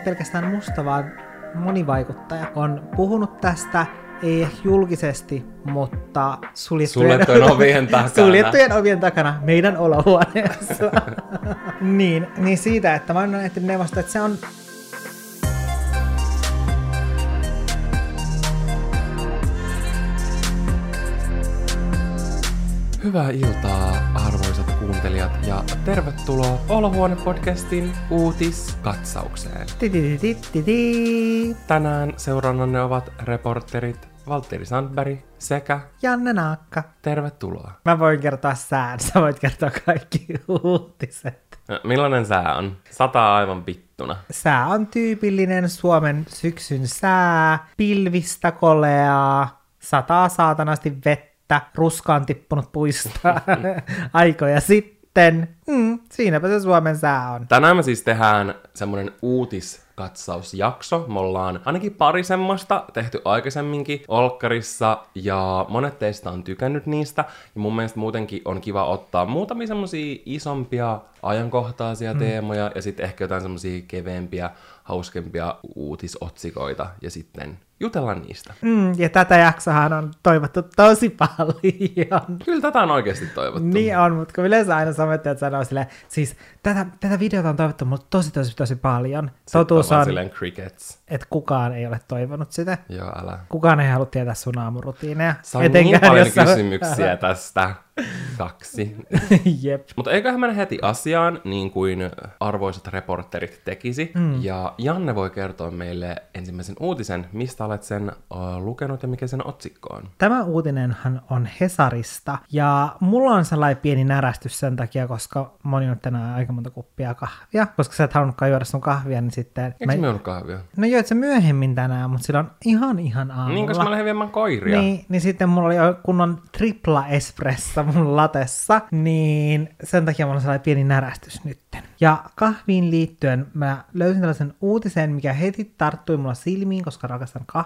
ollut pelkästään musta, vaan monivaikuttaja on puhunut tästä, ei ehkä julkisesti, mutta suljettujen, Suljettujen ovien takana. suljettujen ovien takana meidän olohuoneessa. niin, niin siitä, että mä oon ehtinyt neuvosta, että se on Hyvää iltaa, ja tervetuloa Olohuone-podcastin uutiskatsaukseen. Tänään seurannanne ovat reporterit Valtteri Sandberg sekä Janne Naakka. tervetuloa. Mä voin kertoa sään, sä voit kertoa kaikki uutiset. Millainen sää on? Sataa aivan pittuna. Sää on tyypillinen Suomen syksyn sää, pilvistä koleaa, sataa saatanasti vettä, ruska on tippunut puista aikoja sitten. Mm, siinäpä se Suomen sää on. Tänään me siis tehdään semmonen uutiskatsausjakso. Me ollaan ainakin pari semmoista tehty aikaisemminkin Olkkarissa, ja monet teistä on tykännyt niistä. Ja mun mielestä muutenkin on kiva ottaa muutamia semmosia isompia ajankohtaisia mm. teemoja, ja sitten ehkä jotain semmosia keveempiä, hauskempia uutisotsikoita, ja sitten jutella niistä. Mm, ja tätä jaksohan on toivottu tosi paljon. Kyllä tätä on oikeasti toivottu. Niin on, mutta kun yleensä aina somettajat sanoo silleen, siis tätä, tätä videota on toivottu mulle tosi tosi tosi paljon. Totuus vaan on, Silleen crickets. että kukaan ei ole toivonut sitä. Joo, älä. Kukaan ei halua tietää sun aamurutiineja. Sain niin paljon jos sä- kysymyksiä tästä. Kaksi. Jep. Mutta eiköhän mennä heti asiaan, niin kuin arvoisat reporterit tekisi. Mm. Ja Janne voi kertoa meille ensimmäisen uutisen, mistä olet sen lukenut ja mikä sen otsikko on. Tämä uutinenhan on Hesarista, ja mulla on sellainen pieni närästys sen takia, koska mä oon tänään aika monta kuppia kahvia, koska sä et halunnutkaan juoda sun kahvia, niin sitten... Eikö mä... me ollut kahvia? No joit se myöhemmin tänään, mutta silloin ihan ihan aamulla. Niin, koska mä lähdin viemään koiria. Niin, niin sitten mulla oli kunnon tripla espressa mun latessa, niin sen takia mulla on sellainen pieni närästys nytten. Ja kahviin liittyen mä löysin tällaisen uutisen, mikä heti tarttui mulla silmiin, koska rakastan kahvia.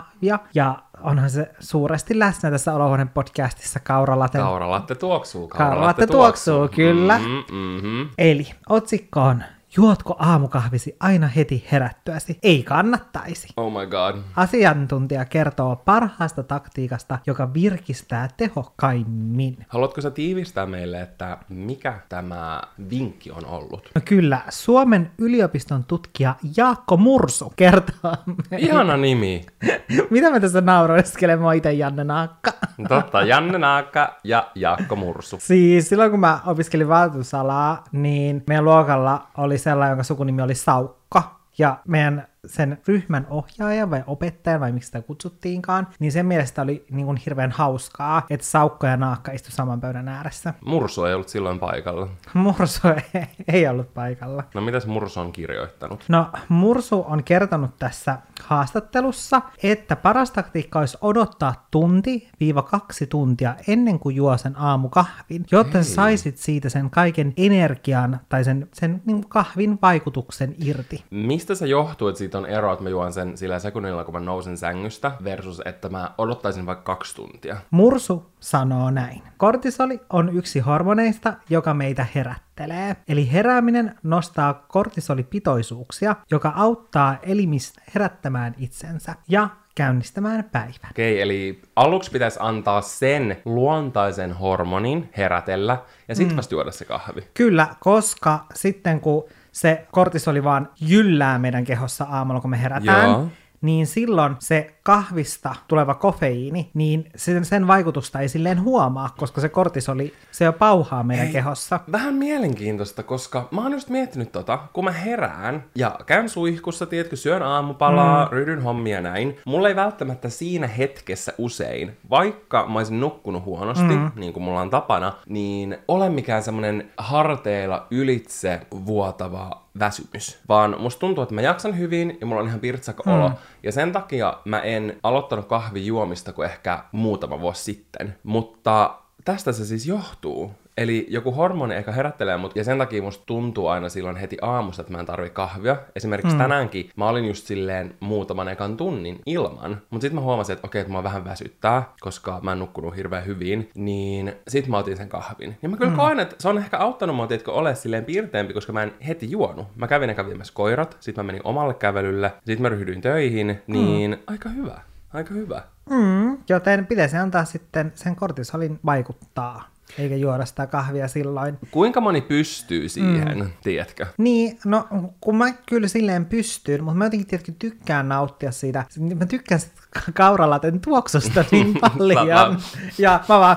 Ja onhan se suuresti läsnä tässä Olohuoneen podcastissa Kauralaten. Kauralatte tuoksuu. Kauralatte tuoksuu, kyllä. Mm, mm-hmm. Eli otsikko on, juotko aamukahvisi aina heti herättyäsi? Ei kannattaisi. Oh my god. Asiantuntija kertoo parhaasta taktiikasta, joka virkistää tehokkaimmin. Haluatko sä tiivistää meille, että mikä tämä vinkki on ollut? No kyllä, Suomen yliopiston tutkija Jaakko Mursu kertoo meille. Ihana nimi. Mitä mä tässä nauroiskelen, mä ite Janne Naakka. Totta, Janne Naakka ja Jaakko Mursu. Siis silloin kun mä opiskelin valtuusalaa, niin meidän luokalla oli sellainen, jonka sukunimi oli Saukko. Ja meidän sen ryhmän ohjaaja vai opettaja vai miksi sitä kutsuttiinkaan, niin sen mielestä oli niin kuin hirveän hauskaa, että Saukko ja Naakka istu saman pöydän ääressä. Mursu ei ollut silloin paikalla. Mursu ei- ei ollut paikalla. No mitäs Mursu on kirjoittanut? No, Mursu on kertonut tässä haastattelussa, että paras taktiikka olisi odottaa tunti-kaksi tuntia ennen kuin juo sen aamukahvin, jotta sä saisit siitä sen kaiken energian tai sen, sen niin kahvin vaikutuksen irti. Mistä se johtuu, että siitä on ero, että mä juon sen sillä sekunnilla, kun mä nousen sängystä, versus että mä odottaisin vaikka kaksi tuntia? Mursu sanoo näin. Kortisoli on yksi hormoneista, joka meitä herättelee. Eli herääminen nostaa kortisolipitoisuuksia, joka auttaa elimistä herättämään itsensä ja käynnistämään päivän. Okei, eli aluksi pitäisi antaa sen luontaisen hormonin herätellä, ja sitten mm. vasta juoda se kahvi. Kyllä, koska sitten kun se kortisoli vaan jyllää meidän kehossa aamulla, kun me herätään, Joo. Niin silloin se kahvista tuleva kofeiini, niin sen, sen vaikutusta ei silleen huomaa, koska se kortisoli, se jo pauhaa meidän kehossa. Vähän mielenkiintoista, koska mä oon just miettinyt tota, kun mä herään ja käyn suihkussa, tiedätkö, syön aamupalaa, mm. ryhdyn hommia näin. Mulla ei välttämättä siinä hetkessä usein, vaikka mä olisin nukkunut huonosti, mm. niin kuin mulla on tapana, niin ole mikään semmonen harteilla ylitse vuotava väsymys, vaan musta tuntuu, että mä jaksan hyvin ja mulla on ihan pirtsakka olo. Ja sen takia mä en aloittanut kahvin juomista kuin ehkä muutama vuosi sitten. Mutta tästä se siis johtuu, Eli joku hormoni ehkä herättelee mut, ja sen takia musta tuntuu aina silloin heti aamusta, että mä en tarvi kahvia. Esimerkiksi mm. tänäänkin mä olin just silleen muutaman ekan tunnin ilman, mutta sitten mä huomasin, että okei, että mua vähän väsyttää, koska mä en nukkunut hirveän hyvin, niin sit mä otin sen kahvin. Ja mä kyllä mm. koen, että se on ehkä auttanut mua, että ole silleen piirteempi, koska mä en heti juonut. Mä kävin eka viemässä koirat, sitten mä menin omalle kävelylle, sitten mä ryhdyin töihin, niin mm. aika hyvä. Aika hyvä. Mm, joten pitäisi antaa sitten sen kortisolin vaikuttaa eikä juoda sitä kahvia silloin. Kuinka moni pystyy siihen, mm. tiedätkö? Niin, no kun mä kyllä silleen pystyn, mutta mä jotenkin tiedätkö, tykkään nauttia siitä. Mä tykkään sitä kauralaten tuoksusta niin paljon. ja mä vaan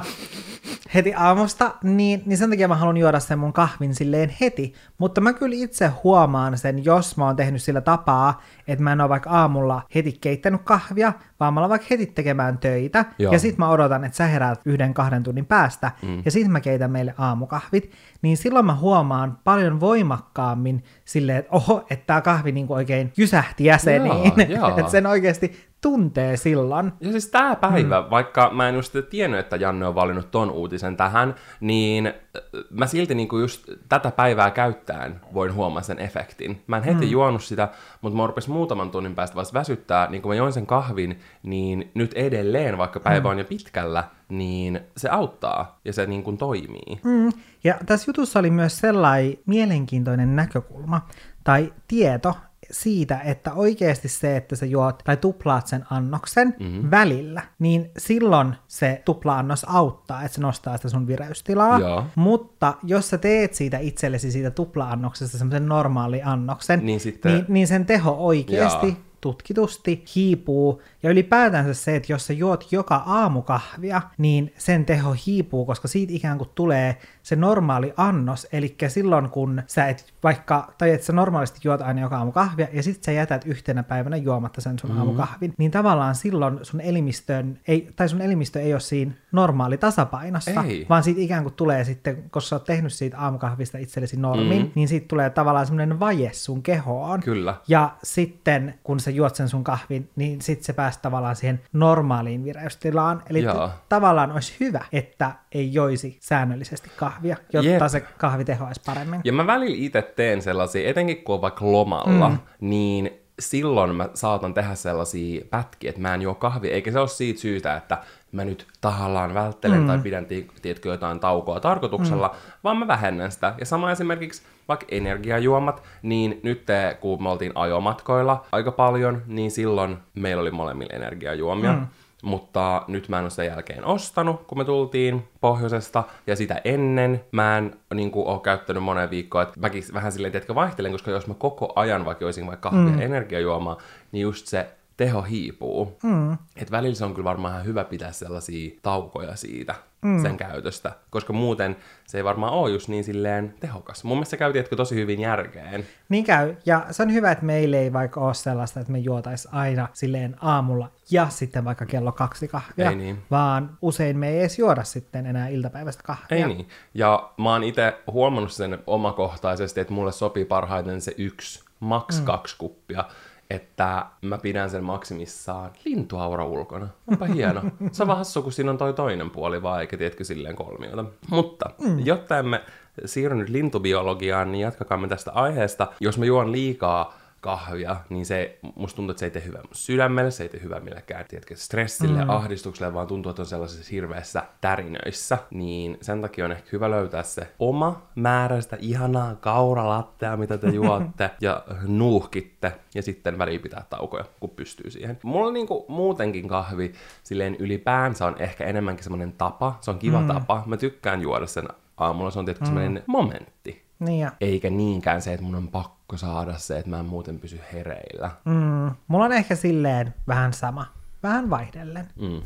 heti aamusta, niin, niin sen takia mä haluan juoda sen mun kahvin silleen heti. Mutta mä kyllä itse huomaan sen, jos mä oon tehnyt sillä tapaa, että mä en ole vaikka aamulla heti keittänyt kahvia, vaan mä olen vaikka heti tekemään töitä, Joo. ja sit mä odotan, että sä heräät yhden kahden tunnin päästä, mm. ja sit mä keitän meille aamukahvit, niin silloin mä huomaan paljon voimakkaammin silleen, että oho, että tää kahvi niinku oikein jysähti jäseniin, että sen oikeasti tuntee silloin. Ja siis tämä päivä, mm. vaikka mä en just tiennyt, että Janne on valinnut ton uutisen tähän, niin äh, mä silti niinku just tätä päivää käyttäen voin huomata sen efektin. Mä en heti mm. juonut sitä, mutta mä rupesin muutaman tunnin päästä vasta väsyttää, niin kun mä join sen kahvin, niin nyt edelleen, vaikka päivä mm. on jo pitkällä, niin se auttaa ja se niin kuin toimii. Mm. Ja tässä jutussa oli myös sellainen mielenkiintoinen näkökulma tai tieto, siitä, että oikeasti se, että sä juot tai tuplaat sen annoksen mm-hmm. välillä, niin silloin se tupla-annos auttaa, että se nostaa sitä sun vireystilaa. Joo. Mutta jos sä teet siitä itsellesi siitä tupla-annoksesta semmoisen normaali annoksen, niin, sitten... niin, niin sen teho oikeasti Joo tutkitusti hiipuu, ja ylipäätänsä se, että jos sä juot joka aamu kahvia, niin sen teho hiipuu, koska siitä ikään kuin tulee se normaali annos, eli silloin kun sä et vaikka, tai että sä normaalisti juot aina joka aamu kahvia, ja sitten sä jätät yhtenä päivänä juomatta sen sun mm. aamukahvin, niin tavallaan silloin sun elimistön, ei, tai sun elimistö ei ole siinä normaali tasapainossa, ei. vaan siitä ikään kuin tulee sitten, koska sä oot tehnyt siitä aamukahvista itsellesi normin, mm. niin siitä tulee tavallaan semmoinen vaje sun kehoon. Kyllä. Ja sitten kun sä juot sen sun kahvin, niin sitten se päästä tavallaan siihen normaaliin vireystilaan. Eli t- tavallaan olisi hyvä, että ei joisi säännöllisesti kahvia, jotta Jep. se kahvi tehoaisi paremmin. Ja mä välillä itse teen sellaisia, etenkin kun on vaikka lomalla, mm. niin silloin mä saatan tehdä sellaisia pätkiä, että mä en juo kahvia, eikä se ole siitä syytä, että mä nyt tahallaan välttelen mm. tai pidän, tiedätkö, jotain taukoa tarkoituksella, mm. vaan mä vähennän sitä. Ja sama esimerkiksi vaikka energiajuomat, niin nyt te, kun me oltiin ajomatkoilla aika paljon, niin silloin meillä oli molemmilla energiajuomia. Mm. Mutta nyt mä en ole sen jälkeen ostanut, kun me tultiin pohjoisesta. Ja sitä ennen mä en niin kuin, ole käyttänyt monen viikkoa. Että mäkin vähän silleen, tiedätkö, vaihtelen, koska jos mä koko ajan vaikka olisin vaikka kahvia mm. energiajuomaa, niin just se teho hiipuu. Mm. Et välillä se on kyllä varmaan ihan hyvä pitää sellaisia taukoja siitä mm. sen käytöstä, koska muuten se ei varmaan ole just niin silleen tehokas. Mun mielestä se käy tietkö tosi hyvin järkeen. Niin käy, ja se on hyvä, että meille ei vaikka ole sellaista, että me juotais aina silleen aamulla ja sitten vaikka kello kaksi kahvia, ei niin. vaan usein me ei edes juoda sitten enää iltapäivästä kahvia. Ei niin, ja mä oon itse huomannut sen omakohtaisesti, että mulle sopii parhaiten se yksi, maks mm. kaksi kuppia, että mä pidän sen maksimissaan lintuaura ulkona. Onpa hieno. Se on vähän hassu, kun siinä on toi toinen puoli vaan, eikä tiedätkö silleen kolmiota. Mutta mm. jotta emme siirry nyt lintubiologiaan, niin jatkakaamme tästä aiheesta. Jos mä juon liikaa kahvia, niin se, musta tuntuu, että se ei tee hyvää mun sydämelle, se ei tee hyvää millekään, tiedätkö, stressille, mm. ahdistukselle, vaan tuntuu, että on sellaisissa hirveässä tärinöissä. Niin sen takia on ehkä hyvä löytää se oma määräistä ihanaa kauralattea, mitä te juotte, ja nuuhkitte, ja sitten väliin pitää taukoja, kun pystyy siihen. Mulla niinku muutenkin kahvi silleen ylipäänsä on ehkä enemmänkin semmoinen tapa, se on kiva mm. tapa. Mä tykkään juoda sen aamulla, se on tietysti mm. semmoinen momentti. Niin. Eikä niinkään se, että mun on pakko saada se, että mä en muuten pysy hereillä. Mm. Mulla on ehkä silleen vähän sama. Vähän vaihdellen. Mm.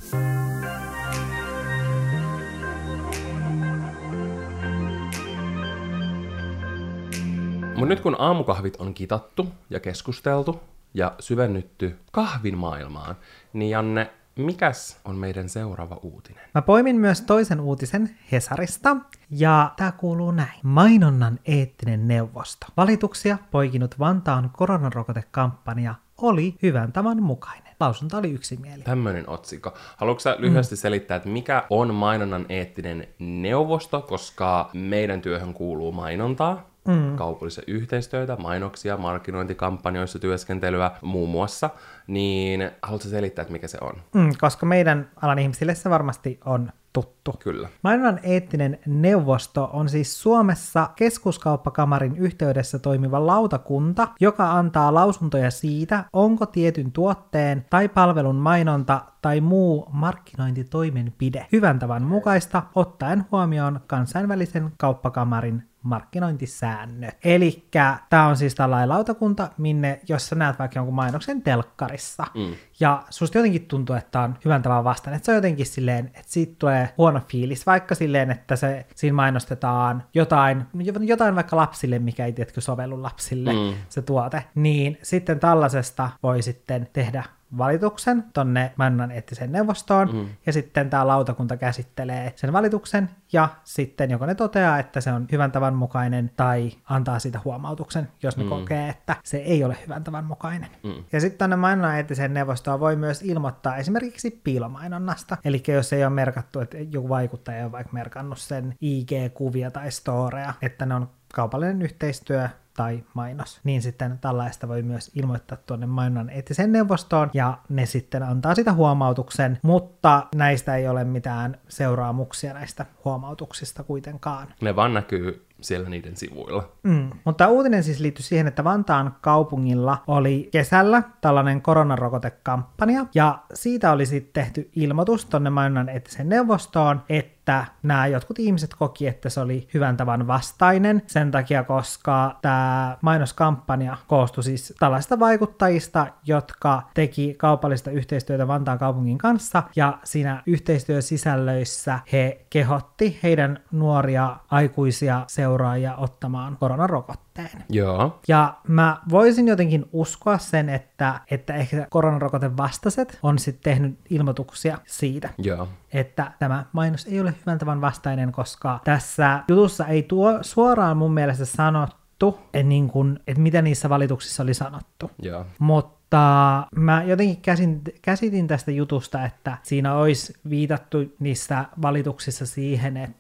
Mutta nyt kun aamukahvit on kitattu ja keskusteltu ja syvennytty kahvin maailmaan, niin Janne, mikäs on meidän seuraava uutinen? Mä poimin myös toisen uutisen Hesarista, ja tämä kuuluu näin. Mainonnan eettinen neuvosto. Valituksia poikinut Vantaan koronarokotekampanja oli hyvän tavan mukainen. Lausunto oli yksimielinen. Tämmöinen otsikko. Haluatko sä lyhyesti selittää, että mikä on mainonnan eettinen neuvosto, koska meidän työhön kuuluu mainontaa, mm. kaupallisia yhteistyötä, mainoksia, markkinointikampanjoissa työskentelyä muun muassa, niin haluatko selittää, että mikä se on? Mm, koska meidän alan ihmisille se varmasti on tuttu. Kyllä. Mainonnan eettinen neuvosto on siis Suomessa keskuskauppakamarin yhteydessä toimiva lautakunta, joka antaa lausuntoja siitä, onko tietyn tuotteen tai palvelun mainonta tai muu markkinointitoimenpide hyvän tavan mukaista ottaen huomioon kansainvälisen kauppakamarin markkinointisäännöt. Eli tämä on siis tällainen lautakunta, minne, jos sä näet vaikka jonkun mainoksen telkkarissa, mm. ja susta jotenkin tuntuu, että on hyvän tavan vastaan, että se on jotenkin silleen, että siitä tulee huono fiilis, vaikka silleen, että se, siinä mainostetaan jotain, jotain vaikka lapsille, mikä ei tietkö sovellu lapsille, mm. se tuote, niin sitten tällaisesta voi sitten tehdä valituksen tonne mainonnan eettiseen neuvostoon, mm. ja sitten tämä lautakunta käsittelee sen valituksen, ja sitten joko ne toteaa, että se on hyvän tavan mukainen, tai antaa siitä huomautuksen, jos ne mm. kokee, että se ei ole hyvän tavan mukainen. Mm. Ja sitten tonne mainonnan eettiseen neuvostoon voi myös ilmoittaa esimerkiksi piilomainonnasta, eli jos ei ole merkattu, että joku vaikuttaja on vaikka merkannut sen IG-kuvia tai storeja, että ne on kaupallinen yhteistyö tai mainos, niin sitten tällaista voi myös ilmoittaa tuonne mainonnan eettisen neuvostoon ja ne sitten antaa sitä huomautuksen, mutta näistä ei ole mitään seuraamuksia näistä huomautuksista kuitenkaan. Ne vaan näkyy siellä niiden sivuilla. Mm. Mutta uutinen siis liittyy siihen, että Vantaan kaupungilla oli kesällä tällainen koronarokotekampanja, ja siitä oli sitten tehty ilmoitus tonne mainonnan eettisen neuvostoon, että nämä jotkut ihmiset koki, että se oli hyvän tavan vastainen sen takia, koska tämä mainoskampanja koostui siis tällaista vaikuttajista, jotka teki kaupallista yhteistyötä Vantaan kaupungin kanssa, ja siinä yhteistyösisällöissä he kehotti heidän nuoria aikuisia seuraajia ottamaan koronarokotteen. Joo. Ja mä voisin jotenkin uskoa sen, että, että ehkä koronarokoten vastaiset on sitten tehnyt ilmoituksia siitä, Joo. että tämä mainos ei ole hyvän tavan vastainen, koska tässä jutussa ei tuo suoraan mun mielestä sanottu, että, niin kun, että mitä niissä valituksissa oli sanottu. Joo. Mutta mutta mä jotenkin käsin, käsitin tästä jutusta, että siinä olisi viitattu niissä valituksissa siihen, että,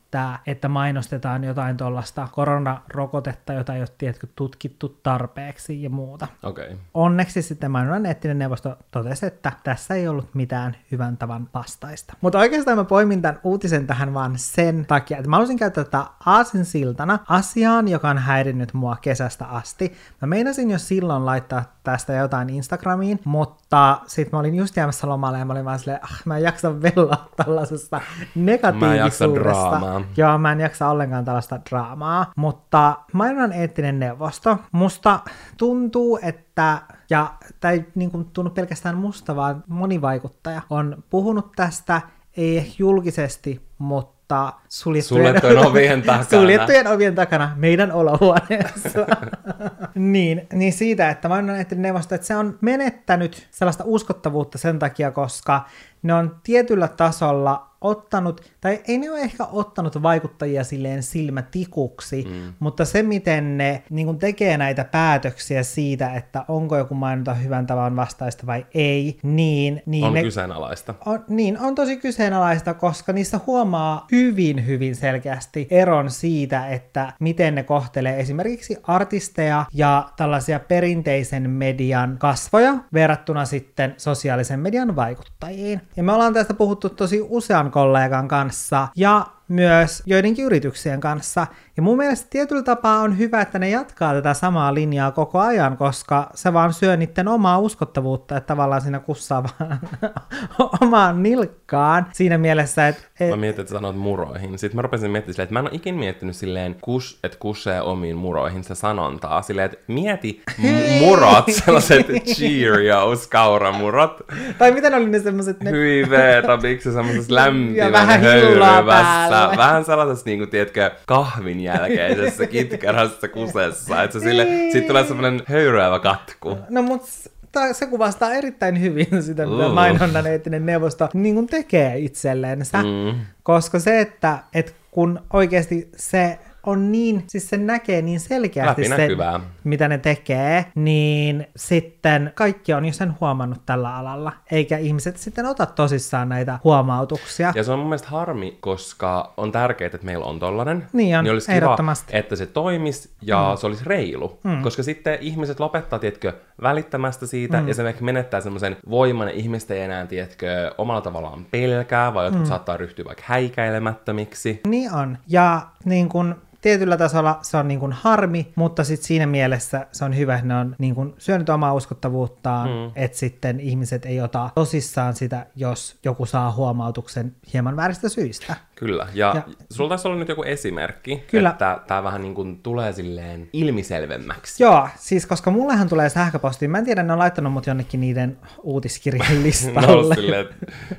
että mainostetaan jotain tuollaista koronarokotetta, jota ei ole tiedätkö, tutkittu tarpeeksi ja muuta. Okay. Onneksi sitten mainonnan eettinen neuvosto totesi, että tässä ei ollut mitään hyvän tavan vastaista. Mutta oikeastaan mä poimin tämän uutisen tähän vaan sen takia, että mä haluaisin käyttää tätä aasinsiltana asiaan, joka on häirinnyt mua kesästä asti. Mä meinasin jo silloin laittaa tästä jotain Instagramiin, mutta sitten mä olin just jäämässä lomalle ja mä olin vaan silleen, ah, mä en jaksa vellaa tällaisesta negatiivisuudesta. Mä en jaksa draamaa. Joo, mä en jaksa ollenkaan tällaista draamaa, mutta mainonnan eettinen neuvosto, musta tuntuu, että ja tämä ei niin kuin, tunnu pelkästään musta, vaan moni vaikuttaja on puhunut tästä, ei julkisesti, mutta mutta suljettujen, suljettujen ovien takana. suljettujen ovien takana meidän olohuoneessa. niin, niin siitä, että mä annan neuvosto, että se on menettänyt sellaista uskottavuutta sen takia, koska ne on tietyllä tasolla ottanut, tai ei ne ole ehkä ottanut vaikuttajia silleen silmätikuksi, mm. mutta se, miten ne niin kun tekee näitä päätöksiä siitä, että onko joku mainonta hyvän tavan vastaista vai ei, niin... niin on ne, kyseenalaista. On, niin, on tosi kyseenalaista, koska niissä huomaa hyvin, hyvin selkeästi eron siitä, että miten ne kohtelee esimerkiksi artisteja ja tällaisia perinteisen median kasvoja verrattuna sitten sosiaalisen median vaikuttajiin. Ja me ollaan tästä puhuttu tosi usean kollegan kanssa, ja myös joidenkin yrityksien kanssa. Ja mun mielestä tietyllä tapaa on hyvä, että ne jatkaa tätä samaa linjaa koko ajan, koska se vaan syö niiden omaa uskottavuutta, että tavallaan siinä kussaa vaan omaan nilkkaan. Siinä mielessä, että... Et... Mä mietin, että sanot muroihin. Sitten mä rupesin miettimään silleen, että mä en ole ikinä miettinyt silleen, kus, että kusee omiin muroihin se sanontaa. Silleen, että mieti murot, sellaiset Cheerios, kauramurot. tai miten oli ne semmoiset... Ne... Hyi veeta, miksi semmoisessa lämpimän höyryvässä vähän sellaisessa, niin kuin, tiedätkö, kahvin jälkeisessä kitkerassa kusessa, että se sille, niin. sit tulee semmoinen höyryävä katku. No mut se kuvastaa erittäin hyvin sitä, mitä uh. mainonnan eettinen neuvosto niin kuin tekee itsellensä. Mm. Koska se, että, että kun oikeasti se on niin, siis se näkee niin selkeästi Läpinäkyvää. mitä ne tekee, niin sitten kaikki on jo sen huomannut tällä alalla, eikä ihmiset sitten ota tosissaan näitä huomautuksia. Ja se on mun mielestä harmi, koska on tärkeää, että meillä on tollanen. Niin on, niin olisi kiva, että se toimisi ja mm. se olisi reilu. Mm. Koska sitten ihmiset lopettaa, tiedätkö, välittämästä siitä, mm. ja se ehkä menettää semmoisen voiman, ja ihmiset ei enää, tiedätkö, omalla tavallaan pelkää, vai jotkut mm. saattaa ryhtyä vaikka häikäilemättömiksi. Niin on. Ja niin kun tietyllä tasolla se on niin kuin harmi, mutta sitten siinä mielessä se on hyvä, että ne on niin kuin syönyt omaa uskottavuuttaan, mm. että sitten ihmiset ei ota tosissaan sitä, jos joku saa huomautuksen hieman vääristä syistä. Kyllä, ja, ja sulla taisi olla nyt joku esimerkki, kyllä. että tämä vähän niin kuin tulee silleen ilmiselvemmäksi. Joo, siis koska mullehan tulee sähköpostiin, mä en tiedä, ne on laittanut mut jonnekin niiden uutiskirjan listalle. no silleen,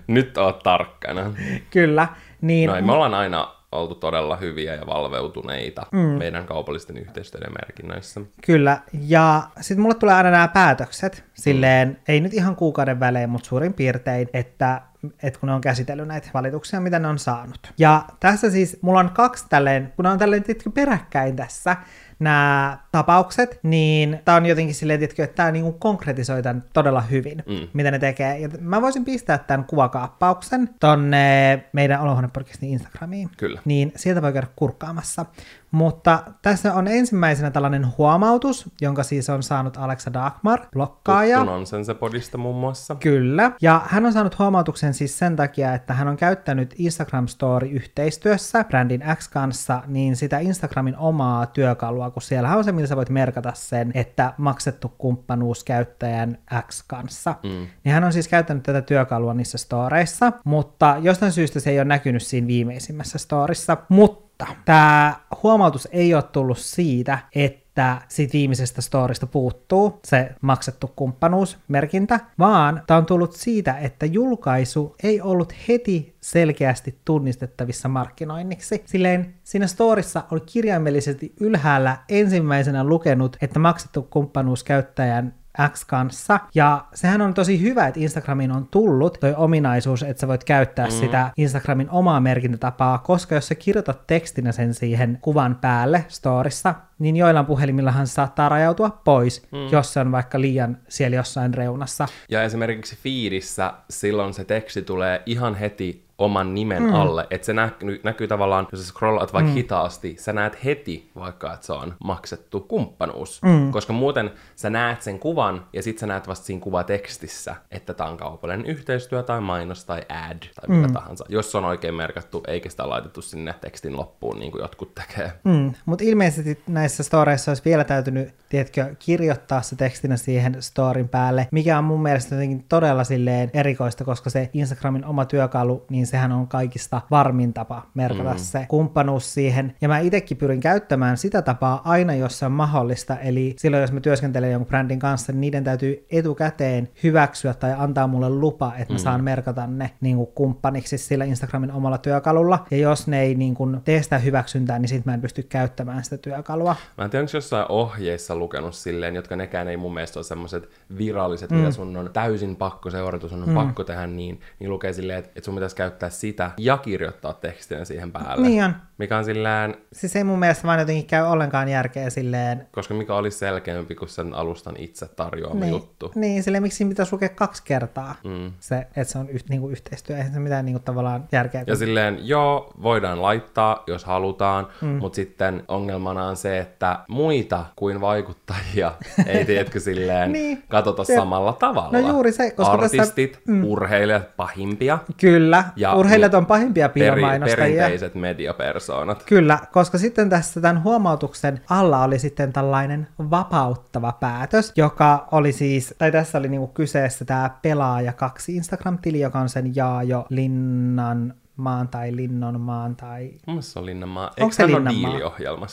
nyt oot tarkkana. kyllä. Niin, no, me ollaan aina oltu todella hyviä ja valveutuneita mm. meidän kaupallisten yhteistyöiden merkinnöissä. Kyllä, ja sitten mulle tulee aina nämä päätökset, silleen, mm. ei nyt ihan kuukauden välein, mutta suurin piirtein, että että kun ne on käsitellyt näitä valituksia, mitä ne on saanut. Ja tässä siis, mulla on kaksi tälleen, kun ne on tälleen peräkkäin tässä, nämä tapaukset, niin tämä on jotenkin silleen, tietkö, että tämä niinku konkretisoi tämän todella hyvin, mm. mitä ne tekee. Ja mä voisin pistää tämän kuvakaappauksen tonne meidän Olohuonepodcastin Instagramiin. Kyllä. Niin sieltä voi käydä kurkkaamassa. Mutta tässä on ensimmäisenä tällainen huomautus, jonka siis on saanut Alexa Dagmar, blokkaaja. Tuttu Nonsense podista muun muassa. Kyllä. Ja hän on saanut huomautuksen siis sen takia, että hän on käyttänyt Instagram Story-yhteistyössä brändin X kanssa, niin sitä Instagramin omaa työkalua, kun siellä on se, millä sä voit merkata sen, että maksettu kumppanuus käyttäjän X kanssa. Mm. Niin hän on siis käyttänyt tätä työkalua niissä storeissa, mutta jostain syystä se ei ole näkynyt siinä viimeisimmässä storissa. Mutta mutta tämä huomautus ei ole tullut siitä, että siitä viimeisestä storista puuttuu se maksettu kumppanuusmerkintä, vaan tämä on tullut siitä, että julkaisu ei ollut heti selkeästi tunnistettavissa markkinoinniksi. Silleen siinä storissa oli kirjaimellisesti ylhäällä ensimmäisenä lukenut, että maksettu kumppanuus käyttäjän X kanssa. Ja sehän on tosi hyvä, että Instagramiin on tullut toi ominaisuus, että sä voit käyttää mm. sitä Instagramin omaa merkintätapaa, koska jos sä kirjoitat tekstinä sen siihen kuvan päälle storissa, niin joillain puhelimillahan se saattaa rajautua pois, mm. jos se on vaikka liian siellä jossain reunassa. Ja esimerkiksi feedissä silloin se teksti tulee ihan heti oman nimen mm. alle. Että se näkyy, näkyy tavallaan, jos sä scrollaat vaikka mm. hitaasti, sä näet heti vaikka, että se on maksettu kumppanuus. Mm. Koska muuten sä näet sen kuvan ja sit sä näet vasta siinä kuvatekstissä, että tämä on kaupallinen yhteistyö tai mainos tai ad tai mm. mitä tahansa. Jos se on oikein merkattu, eikä sitä laitettu sinne tekstin loppuun niin kuin jotkut tekee. Mm. Mutta ilmeisesti näissä storeissa olisi vielä täytynyt, tiedätkö, kirjoittaa se tekstinä siihen storin päälle, mikä on mun mielestä jotenkin todella silleen erikoista, koska se Instagramin oma työkalu, niin sehän on kaikista varmin tapa merkata mm. se kumppanuus siihen. Ja mä itsekin pyrin käyttämään sitä tapaa aina, jos se on mahdollista. Eli silloin, jos mä työskentelen jonkun brändin kanssa, niin niiden täytyy etukäteen hyväksyä tai antaa mulle lupa, että mä mm. saan merkata ne niin kuin kumppaniksi sillä Instagramin omalla työkalulla. Ja jos ne ei niin kuin tee sitä hyväksyntää, niin sitten mä en pysty käyttämään sitä työkalua. Mä en tiedä, onko jossain ohjeissa lukenut silleen, jotka nekään ei mun mielestä ole semmoiset viralliset, mm. mitä sun on täysin pakko seurata, sun on mm. pakko tehdä niin, niin lukee silleen, että, että sun pitäisi käyttää käyttää sitä ja kirjoittaa tekstin siihen päälle. Niin on. Mikä on silleen... Siis ei mun mielestä vaan jotenkin käy ollenkaan järkeä silleen... Koska mikä olisi selkeämpi kuin sen alustan itse tarjoama niin, juttu. Niin, silleen miksi pitäisi lukea kaksi kertaa mm. se, että se on yh, niinku yhteistyö. Eihän se mitään niinku tavallaan järkeä. Ja silleen, joo, voidaan laittaa, jos halutaan, mm. mutta sitten ongelmana on se, että muita kuin vaikuttajia ei, tiedätkö, silleen niin, katsota se... samalla tavalla. No juuri se, koska Artistit, tässä... mm. urheilijat, pahimpia. Kyllä, ja urheilijat on pahimpia piirmainostajia. Peri, perinteiset mediapersoonat. Kyllä, koska sitten tässä tämän huomautuksen alla oli sitten tällainen vapauttava päätös, joka oli siis, tai tässä oli niinku kyseessä tämä pelaaja kaksi Instagram-tili, joka on sen Jaajo Linnan maan tai Linnon maan tai... Mun se on Linnanmaa. Eikö se Linnanmaa?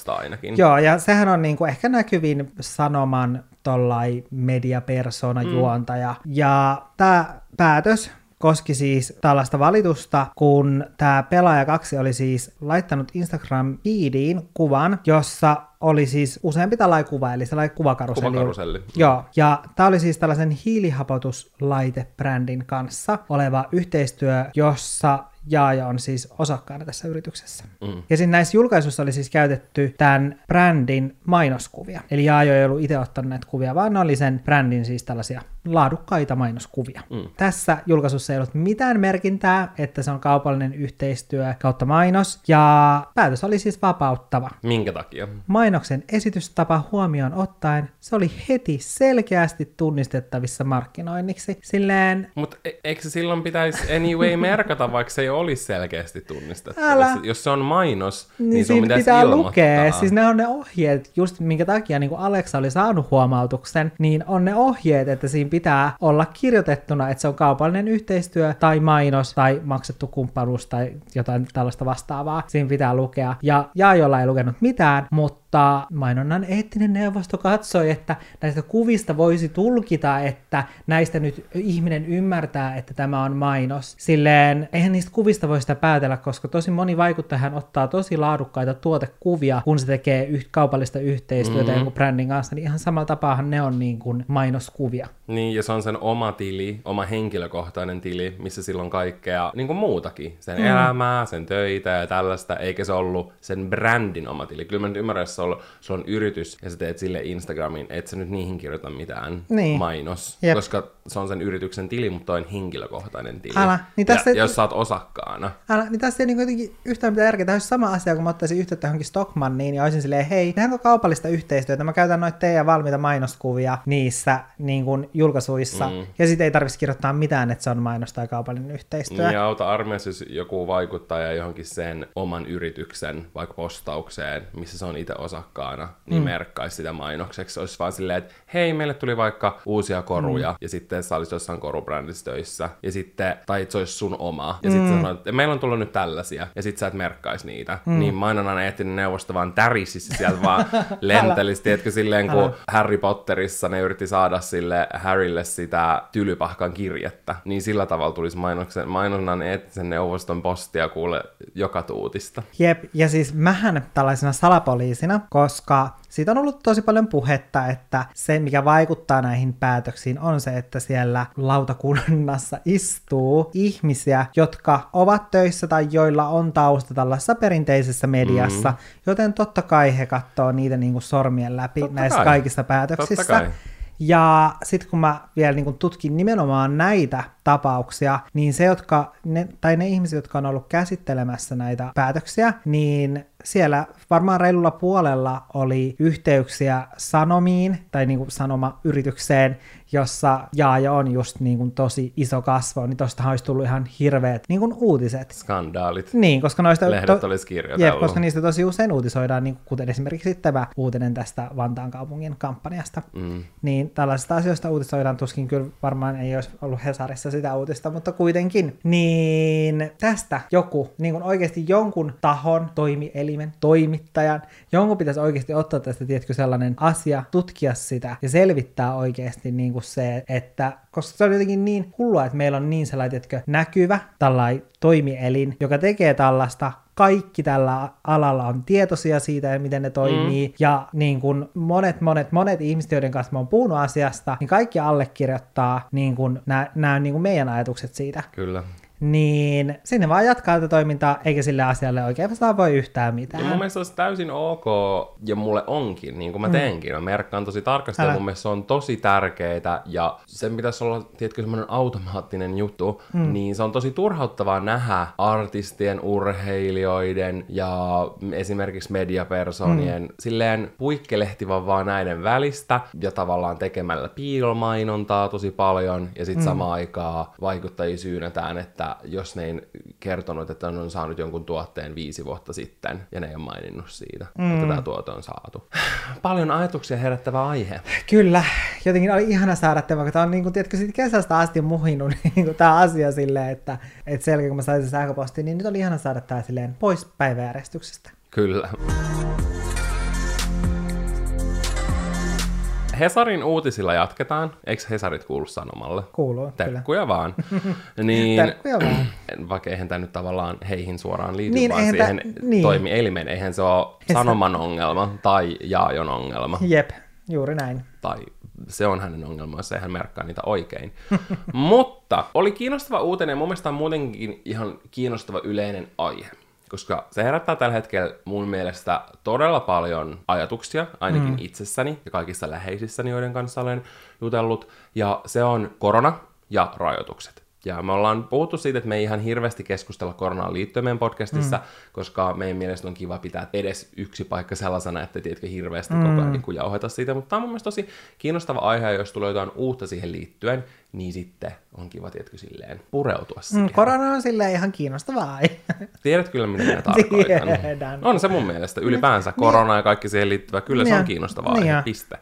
ainakin? Joo, ja sehän on niinku ehkä näkyvin sanoman tollai mediapersona mm. juontaja. Ja tämä päätös koski siis tällaista valitusta, kun tämä pelaaja 2 oli siis laittanut Instagram-feediin kuvan, jossa oli siis useampi tällainen kuva, eli sellainen kuvakaruselli. Kuvakaruselli. Joo, ja tämä oli siis tällaisen hiilihapotuslaitebrändin kanssa oleva yhteistyö, jossa Jaaja on siis osakkaana tässä yrityksessä. Mm. Ja siinä näissä julkaisuissa oli siis käytetty tämän brändin mainoskuvia. Eli Jaajo ei ollut itse ottanut näitä kuvia, vaan ne oli sen brändin siis tällaisia laadukkaita mainoskuvia. Mm. Tässä julkaisussa ei ollut mitään merkintää, että se on kaupallinen yhteistyö kautta mainos, ja päätös oli siis vapauttava. Minkä takia? Mainoksen esitystapa huomioon ottaen se oli heti selkeästi tunnistettavissa markkinoinniksi. Silleen, Mutta e- eikö se silloin pitäisi anyway merkata, vaikka se ei olisi selkeästi tunnistettu? Älä. Jos se on mainos, niin, niin, siitä pitäisi pitää ilmoittaa. lukea. Siis ne on ne ohjeet, just minkä takia niin kuin Alexa oli saanut huomautuksen, niin on ne ohjeet, että siinä pitää olla kirjoitettuna, että se on kaupallinen yhteistyö tai mainos tai maksettu kumppanuus tai jotain tällaista vastaavaa. Siinä pitää lukea. Ja Jaajolla ei lukenut mitään, mutta mainonnan eettinen neuvosto katsoi, että näistä kuvista voisi tulkita, että näistä nyt ihminen ymmärtää, että tämä on mainos. Silleen, eihän niistä kuvista voi sitä päätellä, koska tosi moni vaikuttajahan ottaa tosi laadukkaita tuotekuvia, kun se tekee yh- kaupallista yhteistyötä mm-hmm. jonkun brändin kanssa, niin ihan samalla tapaahan ne on niin kuin mainoskuvia. Niin, ja se on sen oma tili, oma henkilökohtainen tili, missä silloin kaikkea niin kuin muutakin. Sen mm. elämää, sen töitä ja tällaista, eikä se ollut sen brändin oma tili. Kyllä mä nyt ymmärrän, että se on, se on yritys ja sä teet sille Instagramin, et sä nyt niihin kirjoita mitään Niin. mainos. Jep. Koska se on sen yrityksen tili, mutta on henkilökohtainen tili. Älä, niin tässä- ja, jos sä oot osakkaana. Älä, niin tässä ei niin jotenkin yhtään mitään järkeä. Tämä olisi sama asia, kun mä ottaisin yhteyttä johonkin Stockmanniin ja olisin silleen, hei, tehdäänkö kaupallista yhteistyötä? Mä käytän noita teidän valmiita mainoskuvia niissä niin kuin julkaisuissa. Mm. Ja sitten ei tarvitsisi kirjoittaa mitään, että se on mainos tai kaupallinen yhteistyö. Niin auta armeijassa, jos joku vaikuttaja johonkin sen oman yrityksen, vaikka postaukseen, missä se on itse osakkaana, niin mm. merkkaisi sitä mainokseksi. Se olisi vaan silleen, että hei, meille tuli vaikka uusia koruja, mm. ja sitten sä olisit jossain korubrändissä töissä, ja sitten, tai se olisi sun oma, ja sitten mm. sanoit, että meillä on tullut nyt tällaisia, ja sitten sä et merkkaisi niitä. Mm. Niin mainonnan eettinen neuvosto vaan tärisisi sieltä vaan lentelisi, tiedätkö, silleen kun Harry Potterissa ne yritti saada sille Harrylle sitä tylypahkan kirjettä, niin sillä tavalla tulisi mainoksen, mainonnan eettisen neuvoston postia kuule joka tuutista. Jep, ja siis mähän tällaisena salapoliisina, koska siitä on ollut tosi paljon puhetta, että se, mikä vaikuttaa näihin päätöksiin, on se, että siellä lautakunnassa istuu ihmisiä, jotka ovat töissä tai joilla on tausta tällaisessa perinteisessä mediassa, mm. joten totta kai he katsoo niitä niin kuin sormien läpi Totta näissä kai. kaikissa päätöksissä. Ja sitten kun mä vielä niin kun tutkin nimenomaan näitä tapauksia, niin se, jotka, ne, tai ne ihmiset, jotka on ollut käsittelemässä näitä päätöksiä, niin siellä varmaan reilulla puolella oli yhteyksiä sanomiin tai niin kuin sanomayritykseen, jossa Jaaja on just niin kuin tosi iso kasvo, niin tostahan olisi tullut ihan hirveät niin kuin uutiset. Skandaalit. Niin, koska noista... Lehdet olisi kirjoitellut. Jep, koska niistä tosi usein uutisoidaan, niin kuten esimerkiksi tämä uutinen tästä Vantaan kaupungin kampanjasta. Mm. Niin tällaisista asioista uutisoidaan, tuskin kyllä varmaan ei olisi ollut Hesarissa sitä uutista, mutta kuitenkin. Niin tästä joku, niin kuin oikeasti jonkun tahon, toimielimen, toimittajan, jonkun pitäisi oikeasti ottaa tästä, tiedätkö, sellainen asia, tutkia sitä ja selvittää oikeasti niin kuin se, että koska se on jotenkin niin hullua, että meillä on niin sellainen, tiedätkö, näkyvä tällainen toimielin, joka tekee tällaista kaikki tällä alalla on tietoisia siitä ja miten ne toimii. Mm. Ja niin kuin monet, monet, monet ihmiset, joiden kanssa mä oon puhunut asiasta, niin kaikki allekirjoittaa niin kuin nämä, nämä niin kuin meidän ajatukset siitä. Kyllä. Niin sinne vaan jatkaa tätä toimintaa, eikä sille asialle oikein vastaan voi yhtään mitään. Ja mun mielestä olisi täysin ok, ja mulle onkin, niin kuin mä teenkin. Mä merkkaan tosi tarkasti, ja Älä. mun mielestä se on tosi tärkeää, ja sen pitäisi olla, tiedätkö, semmoinen automaattinen juttu, mm. niin se on tosi turhauttavaa nähdä artistien, urheilijoiden ja esimerkiksi mediapersonien mm. silleen puikkelehtivän vaan näiden välistä, ja tavallaan tekemällä piilomainontaa tosi paljon, ja sitten mm. samaan aikaan vaikuttajia syynätään, että jos ne ei kertonut, että ne on saanut jonkun tuotteen viisi vuotta sitten, ja ne ei ole maininnut siitä, mm. että tämä tuote on saatu. Paljon ajatuksia herättävä aihe. Kyllä, jotenkin oli ihana saada tämä, kun tämä on niin kuin, tiedätkö, siitä kesästä asti muhinut niin kuin, tämä asia silleen, että, että sen jälkeen kun mä sain sen sähköpostin, niin nyt oli ihana saada tämä silleen pois päiväjärjestyksestä. Kyllä. Hesarin uutisilla jatketaan. Eikö Hesarit kuulu Sanomalle? Kuuluu, kyllä. Terkkuja vaan. niin, Terkkuja vaan. Vaikka eihän tämä nyt tavallaan heihin suoraan liity, Niin, vaan eihän siihen niin. toimielimen. Eihän se ole Sanoman ongelma tai Jaajon ongelma Jep, juuri näin. tai se on hänen ongelmansa ja hän merkkaa niitä oikein. Mutta oli kiinnostava uutinen ja mun mielestä on muutenkin ihan kiinnostava yleinen aihe koska se herättää tällä hetkellä mun mielestä todella paljon ajatuksia, ainakin mm. itsessäni ja kaikissa läheisissäni, joiden kanssa olen jutellut, ja se on korona ja rajoitukset. Ja me ollaan puhuttu siitä, että me ei ihan hirveästi keskustella koronaan liittyen meidän podcastissa, mm. koska meidän mielestä on kiva pitää edes yksi paikka sellaisena, että tiedätkö hirveästi mm. koko ajan niin jauheta siitä. Mutta tämä on mun mielestä tosi kiinnostava aihe, jos tulee jotain uutta siihen liittyen, niin sitten on kiva, tiedätkö, silleen pureutua mm, siihen. Mm, korona on silleen ihan kiinnostavaa. Tiedät kyllä, mitä minä tarkoitan. Tiedän. On se mun mielestä. Ylipäänsä niin. korona ja kaikki siihen liittyvä. Kyllä se on kiinnostavaa niin aihe, piste.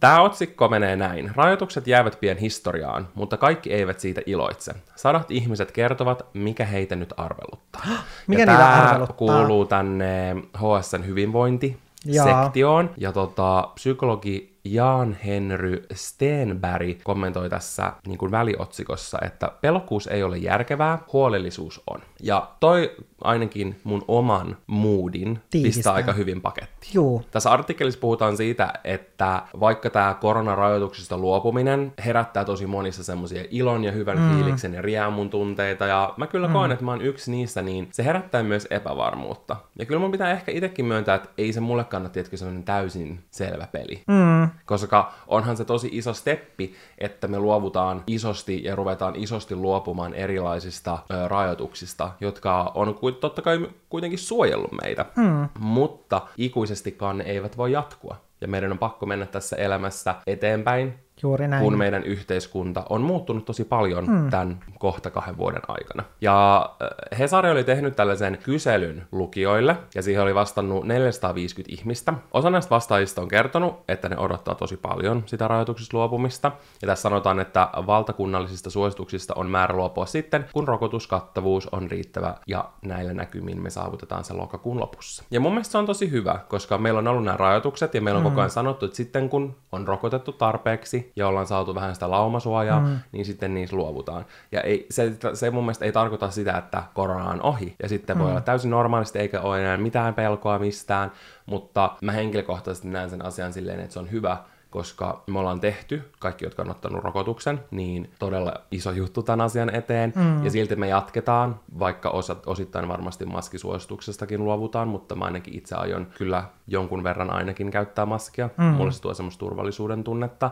Tämä otsikko menee näin. Rajoitukset jäävät pian historiaan, mutta kaikki eivät siitä iloitse. Sadat ihmiset kertovat, mikä heitä nyt arveluttaa. mikä ja niitä arveluttaa? kuuluu tänne HSN hyvinvointi sektioon. Ja tota, psykologi Jan Henry Stenberg kommentoi tässä niin kuin väliotsikossa, että pelokkuus ei ole järkevää, huolellisuus on. Ja toi ainakin mun oman moodin Tiivistää. pistää aika hyvin pakettiin. Juu. Tässä artikkelissa puhutaan siitä, että vaikka tämä koronarajoituksista luopuminen herättää tosi monissa semmoisia ilon ja hyvän mm. fiiliksen ja riemun tunteita, ja mä kyllä mm. koen, että mä oon yksi niistä, niin se herättää myös epävarmuutta. Ja kyllä mun pitää ehkä itsekin myöntää, että ei se mulle kannata, tietkö semmoinen täysin selvä peli. Mm koska onhan se tosi iso steppi, että me luovutaan isosti ja ruvetaan isosti luopumaan erilaisista ö, rajoituksista, jotka on totta kai kuitenkin suojellut meitä, mm. mutta ikuisestikaan ne eivät voi jatkua. Ja meidän on pakko mennä tässä elämässä eteenpäin Juuri näin. kun meidän yhteiskunta on muuttunut tosi paljon hmm. tämän kohta kahden vuoden aikana. Ja äh, Hesari oli tehnyt tällaisen kyselyn lukijoille, ja siihen oli vastannut 450 ihmistä. Osa näistä vastaajista on kertonut, että ne odottaa tosi paljon sitä rajoituksista luopumista. Ja tässä sanotaan, että valtakunnallisista suosituksista on määrä luopua sitten, kun rokotuskattavuus on riittävä, ja näillä näkymin me saavutetaan se lokakuun lopussa. Ja mun mielestä se on tosi hyvä, koska meillä on ollut nämä rajoitukset, ja meillä on hmm. koko ajan sanottu, että sitten kun on rokotettu tarpeeksi, ja ollaan saatu vähän sitä laumasuojaa, mm. niin sitten niissä luovutaan. Ja ei, se, se mun mielestä ei tarkoita sitä, että korona on ohi, ja sitten mm. voi olla täysin normaalisti, eikä ole enää mitään pelkoa mistään, mutta mä henkilökohtaisesti näen sen asian silleen, että se on hyvä, koska me ollaan tehty, kaikki jotka on ottanut rokotuksen, niin todella iso juttu tämän asian eteen, mm. ja silti me jatketaan, vaikka osa, osittain varmasti maskisuosituksestakin luovutaan, mutta mä ainakin itse aion kyllä jonkun verran ainakin käyttää maskia, mm. mulle se tuo semmoista turvallisuuden tunnetta,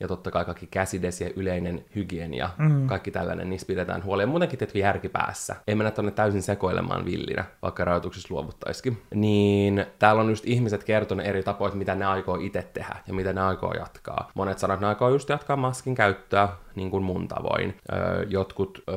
ja totta kai kaikki käsidesi ja yleinen hygienia, mm. kaikki tällainen, niistä pidetään huoli. Ja muutenkin tietysti järki päässä. Ei mennä tonne täysin sekoilemaan villinä, vaikka rajoituksissa luovuttaisikin. Niin täällä on just ihmiset kertonut eri tapoja, mitä ne aikoo itse tehdä ja mitä ne aikoo jatkaa. Monet sanovat, että ne aikoo just jatkaa maskin käyttöä, niin kuin mun tavoin. Öö, jotkut öö,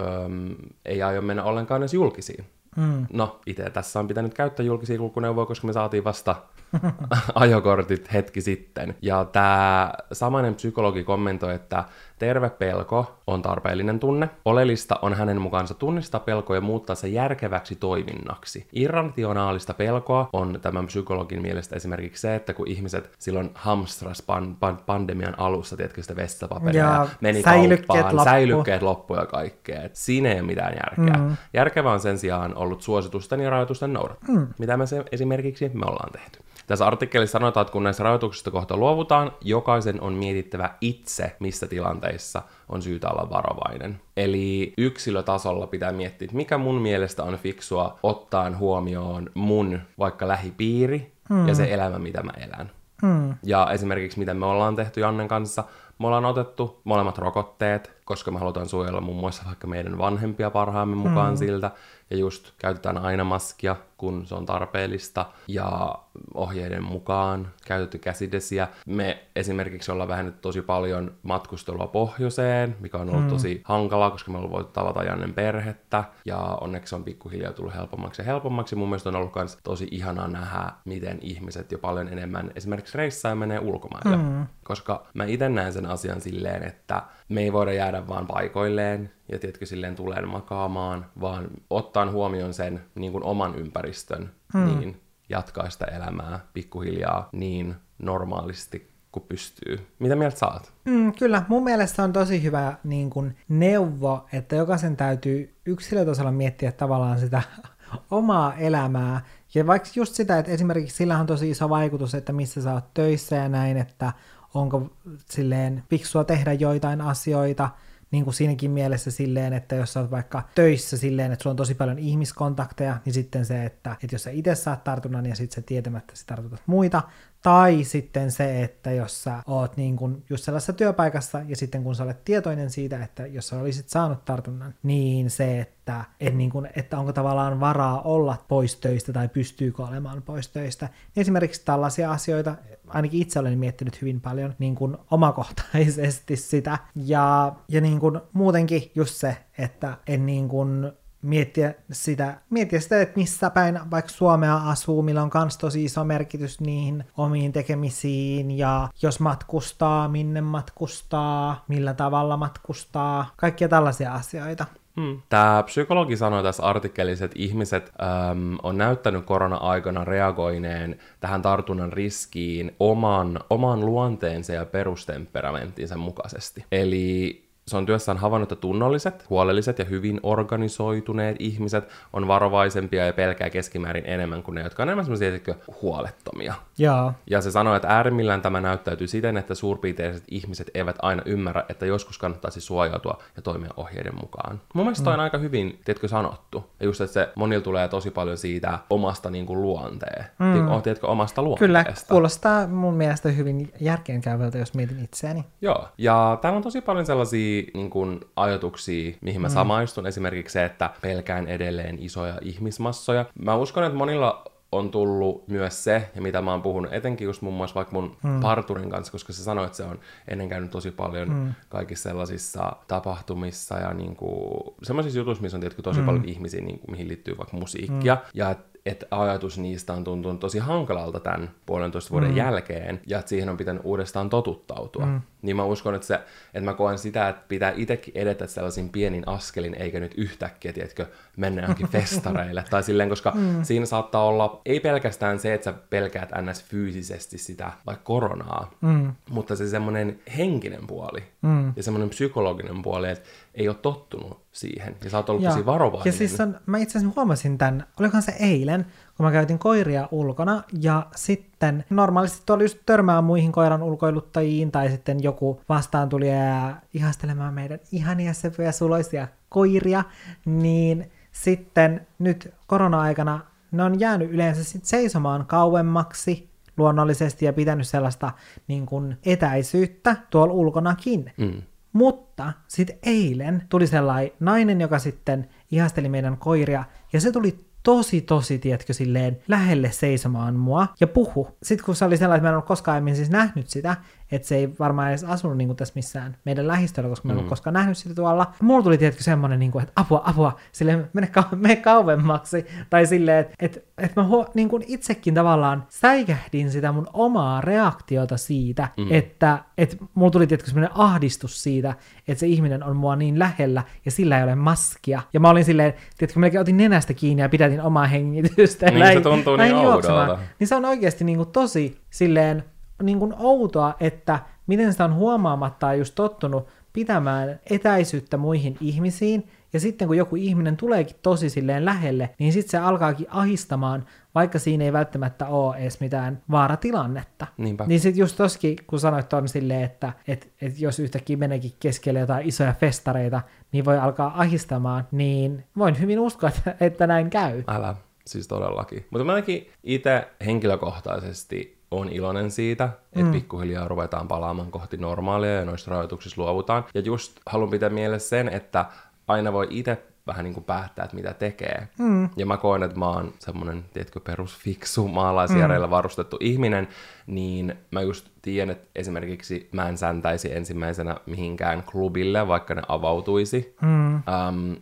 ei aio mennä ollenkaan edes julkisiin. Mm. No, itse tässä on pitänyt käyttää julkisia kulkuneuvoja, koska me saatiin vasta ajokortit hetki sitten. Ja tämä samainen psykologi kommentoi, että terve pelko on tarpeellinen tunne. Oleellista on hänen mukaansa tunnistaa pelko ja muuttaa se järkeväksi toiminnaksi. Irrationaalista pelkoa on tämän psykologin mielestä esimerkiksi se, että kun ihmiset silloin hamstras pan- pan- pandemian alussa, tiedätkö sitä vessapaperia, ja meni säilykkeet kauppaan, loppu. säilykkeet loppu ja kaikkea. Et siinä ei ole mitään järkeä. Mm. Järkevä on sen sijaan ollut suositusten ja rajoitusten noudattaminen, mm. mitä me se esimerkiksi me ollaan tehty. Tässä artikkelissa sanotaan, että kun näistä rajoituksista kohta luovutaan, jokaisen on mietittävä itse, missä tilanteissa on syytä olla varovainen. Eli yksilötasolla pitää miettiä, että mikä mun mielestä on fiksua ottaen huomioon mun vaikka lähipiiri mm. ja se elämä, mitä mä elän. Mm. Ja esimerkiksi mitä me ollaan tehty Jannen kanssa, me ollaan otettu molemmat rokotteet, koska me halutaan suojella muun muassa vaikka meidän vanhempia parhaammin mukaan mm. siltä. Ja just käytetään aina maskia, kun se on tarpeellista. Ja ohjeiden mukaan käytetty käsidesiä. Me esimerkiksi ollaan vähennetty tosi paljon matkustelua pohjoiseen, mikä on ollut mm. tosi hankalaa, koska me ollaan voitu tavata Jannen perhettä. Ja onneksi on pikkuhiljaa tullut helpommaksi ja helpommaksi. Mun mielestä on ollut myös tosi ihanaa nähdä, miten ihmiset jo paljon enemmän esimerkiksi reissaa ja menee ulkomaille. Mm. Koska mä itse näen sen asian silleen, että me ei voida jäädä vaan paikoilleen ja tietkö silleen tulee makaamaan, vaan ottaan huomioon sen niin kuin oman ympäristön, mm. niin jatkaa sitä elämää pikkuhiljaa niin normaalisti kuin pystyy. Mitä mieltä saat? Mm, kyllä, mun mielestä on tosi hyvä niin kuin neuvo, että jokaisen täytyy yksilötasolla miettiä tavallaan sitä omaa elämää. Ja vaikka just sitä, että esimerkiksi sillä on tosi iso vaikutus, että missä sä oot töissä ja näin, että onko silleen fiksua tehdä joitain asioita, niin kuin siinäkin mielessä silleen, että jos sä oot vaikka töissä silleen, että sulla on tosi paljon ihmiskontakteja, niin sitten se, että, että jos sä itse saat tartunnan ja sitten sä tietämättä sä tartutat muita, tai sitten se, että jos sä oot niin kun just sellaisessa työpaikassa ja sitten kun sä olet tietoinen siitä, että jos sä olisit saanut tartunnan, niin se, että, et niin kun, että onko tavallaan varaa olla pois töistä tai pystyykö olemaan pois töistä. Esimerkiksi tällaisia asioita, ainakin itse olen miettinyt hyvin paljon niin kuin omakohtaisesti sitä. Ja, ja niin kuin muutenkin just se, että en niin kuin miettiä sitä, miettiä sitä, että missä päin vaikka Suomea asuu, millä on myös tosi iso merkitys niihin omiin tekemisiin, ja jos matkustaa, minne matkustaa, millä tavalla matkustaa, kaikkia tällaisia asioita. Hmm. Tämä psykologi sanoi tässä artikkelissa, että ihmiset äm, on näyttänyt korona-aikana reagoineen tähän tartunnan riskiin oman, oman luonteensa ja perustemperamenttinsa mukaisesti. Eli se on työssään havainnut, että tunnolliset, huolelliset ja hyvin organisoituneet ihmiset on varovaisempia ja pelkää keskimäärin enemmän kuin ne, jotka on enemmän semmoisia huolettomia. Jaa. Ja se sanoo, että äärimmillään tämä näyttäytyy siten, että suurpiirteiset ihmiset eivät aina ymmärrä, että joskus kannattaisi suojautua ja toimia ohjeiden mukaan. Mun mielestä mm. on aika hyvin, tiedätkö, sanottu. Ja just, että se monilla tulee tosi paljon siitä omasta niin kuin, luonteen. Mm. Tiedätkö, omasta luonteesta. Kyllä, kuulostaa mun mielestä hyvin järkeenkäyvältä, jos mietin itseäni. Joo, ja täällä on tosi paljon sellaisia niin kuin, ajatuksia, mihin mä mm. samaistun. Esimerkiksi se, että pelkään edelleen isoja ihmismassoja. Mä uskon, että monilla on tullut myös se, ja mitä mä oon puhunut etenkin just muun muassa vaikka mun mm. parturin kanssa, koska se sanoi, että se on ennen käynyt tosi paljon mm. kaikissa sellaisissa tapahtumissa ja niinku, sellaisissa jutuissa, missä on tietysti tosi mm. paljon ihmisiä, niinku, mihin liittyy vaikka musiikkia, mm. ja että ajatus niistä on tuntunut tosi hankalalta tämän puolentoista vuoden mm. jälkeen, ja että siihen on pitänyt uudestaan totuttautua. Mm. Niin mä uskon, että, se, että mä koen sitä, että pitää itsekin edetä sellaisin pienin askelin, eikä nyt yhtäkkiä, tiedätkö, mennä johonkin festareille. tai silleen, koska mm. siinä saattaa olla, ei pelkästään se, että sä pelkäät ns. fyysisesti sitä, vaikka koronaa, mm. mutta se semmoinen henkinen puoli mm. ja semmoinen psykologinen puoli, että ei ole tottunut siihen. Ja sä oot ollut tosi varovainen. Ja siis on, mä itse asiassa huomasin tämän, olikohan se eilen, kun mä käytin koiria ulkona, ja sitten normaalisti tuolla just törmää muihin koiran ulkoiluttajiin, tai sitten joku vastaan tuli ja ihastelemaan meidän ihania sepoja suloisia koiria, niin sitten nyt korona-aikana ne on jäänyt yleensä sit seisomaan kauemmaksi luonnollisesti ja pitänyt sellaista niin kuin etäisyyttä tuolla ulkonakin. Mm. Mutta sitten eilen tuli sellainen nainen, joka sitten ihasteli meidän koiria, ja se tuli tosi, tosi, tiedätkö, silleen lähelle seisomaan mua ja puhu. Sitten kun se oli sellainen, että mä en ollut koskaan aiemmin siis nähnyt sitä, että se ei varmaan edes asunut niin kuin tässä missään meidän lähistöllä, koska mä en mm. koskaan nähnyt sitä tuolla. Mulla tuli tietysti semmoinen, niin kuin, että apua, apua, silleen mene, kau- mene kauemmaksi. Tai silleen, että, että, että mä huo, niin kuin itsekin tavallaan säikähdin sitä mun omaa reaktiota siitä, mm. että, että mulla tuli tietysti semmoinen ahdistus siitä, että se ihminen on mua niin lähellä ja sillä ei ole maskia. Ja mä olin silleen, tiedätkö, melkein otin nenästä kiinni ja pidätin omaa hengitystä. Niin se tuntuu niin oudolta. Niin se on oikeasti niin kuin tosi silleen niin kuin outoa, että miten sitä on huomaamatta just tottunut pitämään etäisyyttä muihin ihmisiin, ja sitten kun joku ihminen tuleekin tosi silleen lähelle, niin sitten se alkaakin ahistamaan, vaikka siinä ei välttämättä ole edes mitään vaaratilannetta. Niinpä. Niin sitten just toskin, kun sanoit on silleen, että et, et jos yhtäkkiä meneekin keskelle jotain isoja festareita, niin voi alkaa ahistamaan, niin voin hyvin uskoa, että, että näin käy. Älä, siis todellakin. Mutta mä ainakin itse henkilökohtaisesti on iloinen siitä, että mm. pikkuhiljaa ruvetaan palaamaan kohti normaalia ja noista rajoituksista luovutaan. Ja just haluan pitää mielessä sen, että aina voi itse vähän niin kuin päättää, että mitä tekee. Mm. Ja mä koen, että mä oon semmoinen, tiedätkö, perusfiksu maalaisjärjellä mm. varustettu ihminen, niin mä just tiedän, että esimerkiksi mä en säntäisi ensimmäisenä mihinkään klubille, vaikka ne avautuisi. Mm. Um,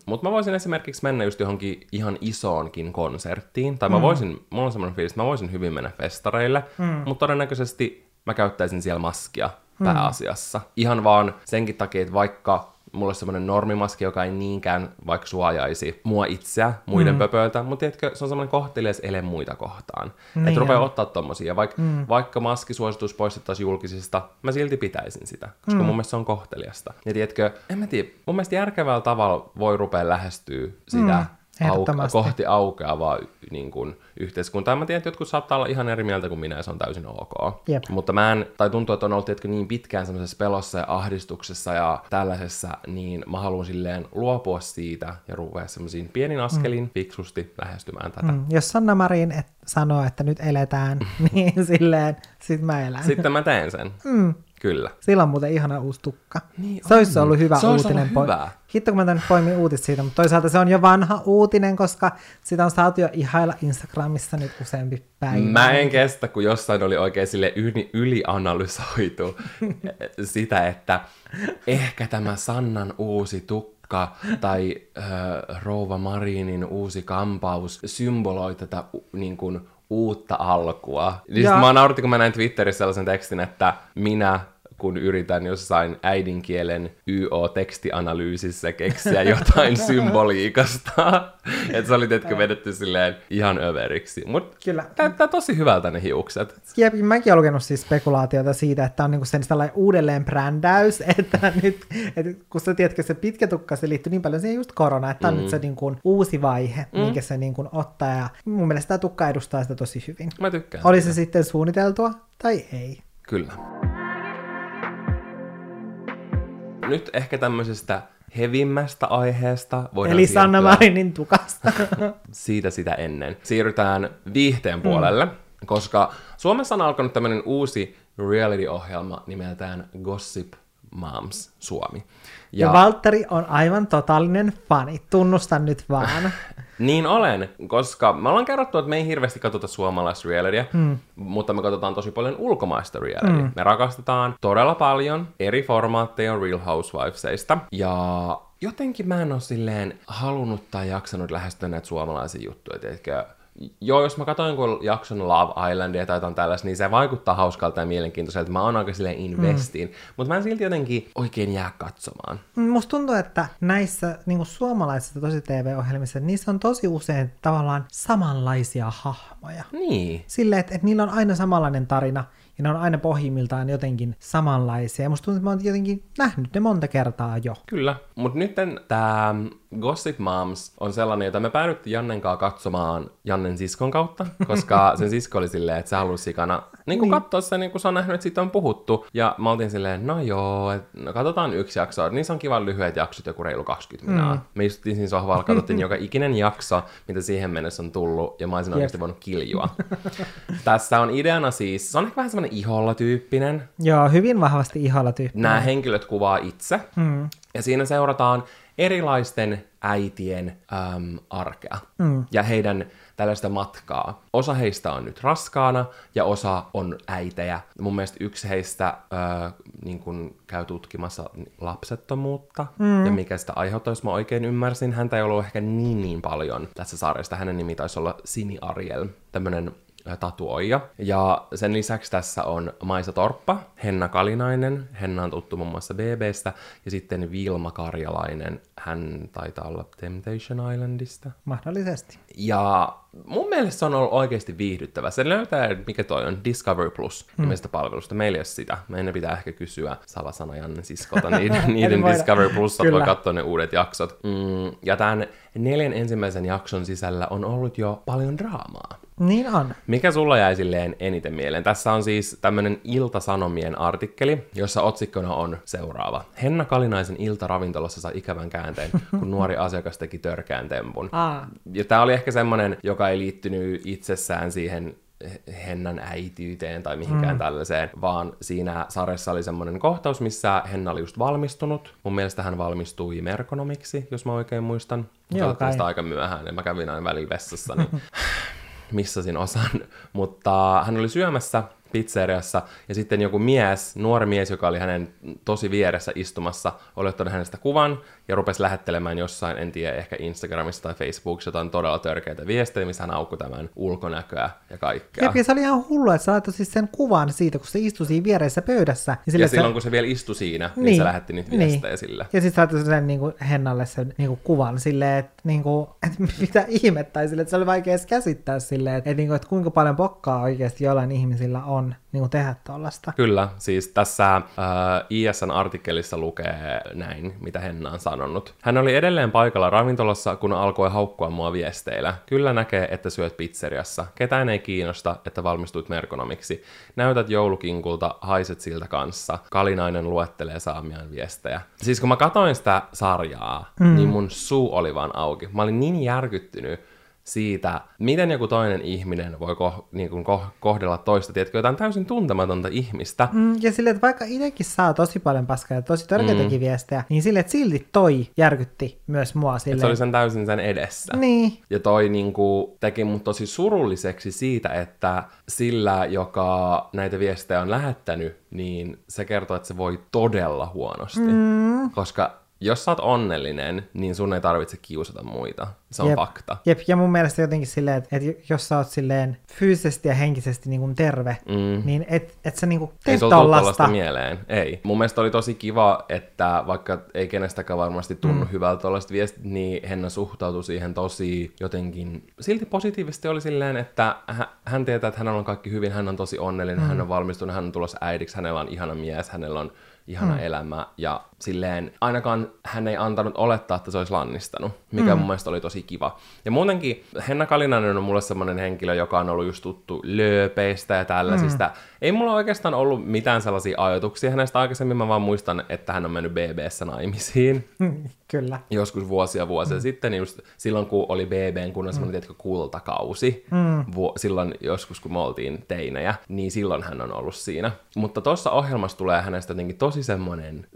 Mutta mä voisin esimerkiksi mennä just johonkin ihan isoonkin konserttiin, tai mä mm. voisin, mulla on semmoinen fiilis, että mä voisin hyvin mennä festareille, mm. mutta todennäköisesti mä käyttäisin siellä maskia mm. pääasiassa. Mm. Ihan vaan senkin takia, että vaikka mulla olisi semmoinen normimaski, joka ei niinkään vaikka suojaisi mua itseä muiden mm. pöpöiltä, mutta tiedätkö, se on semmoinen kohtelias ele muita kohtaan. Niin että rupeaa ottaa tommosia. Vaik, mm. Vaikka maskisuositus poistettaisiin julkisista, mä silti pitäisin sitä, koska mm. mun mielestä se on kohteliasta. Ja tiedätkö, en mä tiedä, mun mielestä järkevällä tavalla voi rupea lähestyä sitä, mm au- Ehdottomasti. kohti aukeavaa niin kuin, yhteiskuntaa. Mä tiedän, että jotkut saattaa olla ihan eri mieltä kuin minä, ja se on täysin ok. Jep. Mutta mä en, tai tuntuu, että on ollut tiedätkö, niin pitkään semmoisessa pelossa ja ahdistuksessa ja tällaisessa, niin mä haluan silleen luopua siitä ja ruveta semmoisiin pienin askelin mm. fiksusti lähestymään tätä. Mm. Mm, jos Sanna Marin et sanoo, että nyt eletään, niin silleen, sit mä elän. Sitten mä teen sen. Mm. Kyllä. Sillä on muuten ihana uusi tukka. Niin se olisi on. ollut hyvä Se olisi uutinen. ollut hyvä. Hitto, kun mä tän nyt poimin uutis siitä, mutta toisaalta se on jo vanha uutinen, koska sitä on saatu jo ihailla Instagramissa nyt useampi päivä. Mä en kestä, kun jossain oli oikein sille yli, ylianalysoitu sitä, että ehkä tämä Sannan uusi tukka tai äh, Rouva Marinin uusi kampaus symboloi tätä niin kuin, uutta alkua. Niin Ja- mä nauratti, kun mä näin Twitterissä sellaisen tekstin, että minä kun yritän jossain äidinkielen YO-tekstianalyysissä keksiä jotain symboliikasta. että se oli tietenkin vedetty silleen ihan överiksi. Mutta Kyllä. näyttää tosi hyvältä ne hiukset. Jep, mäkin olen lukenut siis spekulaatiota siitä, että on niinku sen sellainen uudelleen brändäys, että nyt, että kun sä tiedätkö, se pitkä tukka, se liittyy niin paljon siihen just korona, että on mm. nyt se niinku uusi vaihe, mm. minkä se niinku ottaa, ja mun mielestä tämä tukka edustaa sitä tosi hyvin. Mä tykkään. Oli se sitten suunniteltua tai ei. Kyllä. Nyt ehkä tämmöisestä hevimmästä aiheesta voidaan Eli Sanna Marinin tukasta. siitä sitä ennen. Siirrytään viihteen puolelle, koska Suomessa on alkanut tämmöinen uusi reality-ohjelma nimeltään Gossip Moms Suomi. ja, ja Valtteri on aivan totaalinen fani, tunnustan nyt vaan. Niin olen, koska me ollaan kerrottu, että me ei hirveästi katsota suomalaista realitya, mm. mutta me katsotaan tosi paljon ulkomaista reality. Mm. Me rakastetaan todella paljon eri formaatteja Real Housewivesista, ja jotenkin mä en ole silleen halunnut tai jaksanut lähestyä näitä suomalaisia juttuja, tiedätkö? Joo, jos mä katsoin jonkun jakson Love Islandia tai jotain tällaista, niin se vaikuttaa hauskalta ja mielenkiintoiselta. Mä oon aika silleen investiin, mm. mutta mä en silti jotenkin oikein jää katsomaan. Musta tuntuu, että näissä niin suomalaisissa tosi TV-ohjelmissa, niissä on tosi usein tavallaan samanlaisia hahmoja. Niin. Silleen, että, että niillä on aina samanlainen tarina, ja ne on aina pohjimmiltaan jotenkin samanlaisia. Ja musta tuntuu, että mä oon jotenkin nähnyt ne monta kertaa jo. Kyllä, mutta nyt tämä Gossip Moms on sellainen, jota me päädyttiin Jannen kanssa katsomaan Jannen siskon kautta, koska sen sisko oli silleen, että se halusi sikana niin kuin katsoa sen, niin kuin se on nähnyt, että siitä on puhuttu. Ja mä oltiin silleen, no joo, et, no katsotaan yksi jakso. Niissä on kivan lyhyet jaksot, joku reilu 20 minaa. Mm. Me istuttiin siinä sohvalla, katsottiin joka ikinen jakso, mitä siihen mennessä on tullut, ja mä olisin oikeasti voinut kiljua. Tässä on ideana siis, se on ehkä vähän semmoinen iholla-tyyppinen, Joo, hyvin vahvasti ihalla tyyppi. nämä henkilöt kuvaa itse. Mm. Ja siinä seurataan erilaisten äitien äm, arkea mm. ja heidän tällaista matkaa. Osa heistä on nyt raskaana ja osa on äitejä. Mun mielestä yksi heistä äh, niin kun käy tutkimassa lapsettomuutta mm. ja mikä sitä aiheuttaa, jos mä oikein ymmärsin. Häntä ei ollut ehkä niin niin paljon tässä sarjasta. Hänen nimi taisi olla Sini Ariel, tämmönen tatuoija. Ja sen lisäksi tässä on Maisa Torppa, Henna Kalinainen, Henna on tuttu muun muassa BBstä, ja sitten Vilma Karjalainen, hän taitaa olla Temptation Islandista. Mahdollisesti. Ja mun mielestä se on ollut oikeasti viihdyttävä. Se löytää, mikä toi on, Discovery Plus nimestä palvelusta. Meillä ei ole sitä. Meidän pitää ehkä kysyä salasana Janne siskolta niiden, niiden. Discovery Plus, voi katsoa ne uudet jaksot. Mm, ja tämän neljän ensimmäisen jakson sisällä on ollut jo paljon draamaa. Niin on. Mikä sulla jäi silleen eniten mieleen? Tässä on siis tämmönen Ilta-Sanomien artikkeli, jossa otsikkona on seuraava. Henna Kalinaisen Ilta-ravintolassa sai ikävän käänteen, kun nuori asiakas teki törkeän tempun. Aa. Ja tää oli ehkä semmonen, joka ei liittynyt itsessään siihen Hennan äitiyteen tai mihinkään mm. tällaiseen, vaan siinä sarjassa oli semmoinen kohtaus, missä Henna oli just valmistunut. Mun mielestä hän valmistui merkonomiksi, jos mä oikein muistan. Joo, kai. aika myöhään, ja mä kävin aina väliin vessassa, niin missasin osan, mutta hän oli syömässä pizzeriassa, ja sitten joku mies, nuori mies, joka oli hänen tosi vieressä istumassa, oli ottanut hänestä kuvan, ja rupesi lähettelemään jossain, en tiedä, ehkä Instagramissa tai Facebookissa jotain todella törkeitä viestejä, missä hän aukkoi tämän ulkonäköä ja kaikkea. Jep, ja se oli ihan hullu, että sä laittoi siis sen kuvan siitä, kun se istui siinä viereisessä pöydässä. ja sille silloin, se... kun se vielä istui siinä, niin, niin se lähetti niitä viestejä niin. sille. Ja sitten laittoi sen niin kuin Hennalle sen niin kuin kuvan silleen, että, niin kuin, että mitä ihmettä, tai silleen, että se oli vaikea edes käsittää silleen, että, että, niin kuin, että kuinka paljon pokkaa oikeasti jollain ihmisillä on. On niin kuin tehdä tuollaista. Kyllä, siis tässä äh, ISN artikkelissa lukee näin, mitä Henna on sanonut. Hän oli edelleen paikalla ravintolassa, kun alkoi haukkua mua viesteillä. Kyllä näkee, että syöt pizzeriassa. Ketään ei kiinnosta, että valmistuit merkonomiksi. Näytät joulukinkulta, haiset siltä kanssa. Kalinainen luettelee saamiaan viestejä. Siis kun mä katoin sitä sarjaa, mm. niin mun suu oli vaan auki. Mä olin niin järkyttynyt, siitä, miten joku toinen ihminen voi ko- niin kuin ko- kohdella toista, tiedätkö, jotain täysin tuntematonta ihmistä. Mm, ja sille, että vaikka itsekin saa tosi paljon paskaa ja tosi törkeitäkin mm. viestejä, niin sille, että silti toi järkytti myös mua sille. se oli sen täysin sen edessä. Niin. Ja toi niin kuin, teki mut tosi surulliseksi siitä, että sillä, joka näitä viestejä on lähettänyt, niin se kertoo, että se voi todella huonosti. Mm. Koska jos sä oot onnellinen, niin sun ei tarvitse kiusata muita. Se on Jep. fakta. Jep, ja mun mielestä jotenkin silleen, että, että jos sä oot silleen fyysisesti ja henkisesti niin kuin terve, mm. niin et, et sä niin kuin Ei sulla tullut tollasta. mieleen. Ei. Mun mielestä oli tosi kiva, että vaikka ei kenestäkään varmasti tunnu mm. hyvältä tollaiset viestit, niin Henna suhtautui siihen tosi jotenkin, silti positiivisesti oli silleen, että hä- hän tietää, että hänellä on kaikki hyvin, hän on tosi onnellinen, mm. hän on valmistunut, hän on tulossa äidiksi, hänellä on ihana mies, hänellä on ihana mm. elämä, ja silleen ainakaan hän ei antanut olettaa, että se olisi lannistanut, mikä mm. mun mielestä oli tosi kiva. Ja muutenkin Henna Kalinainen on mulle semmoinen henkilö, joka on ollut just tuttu lööpeistä ja tällaisista. Mm. Ei mulla oikeastaan ollut mitään sellaisia ajatuksia hänestä aikaisemmin, mä vaan muistan, että hän on mennyt BBssä naimisiin. Kyllä. Joskus vuosia vuosia mm. sitten, niin just silloin kun oli BBn kunnon semmoinen, mm. tiedätkö, kultakausi, mm. vu- silloin joskus kun me oltiin teinejä, niin silloin hän on ollut siinä. Mutta tuossa ohjelmassa tulee hänestä jotenkin tosi semmoinen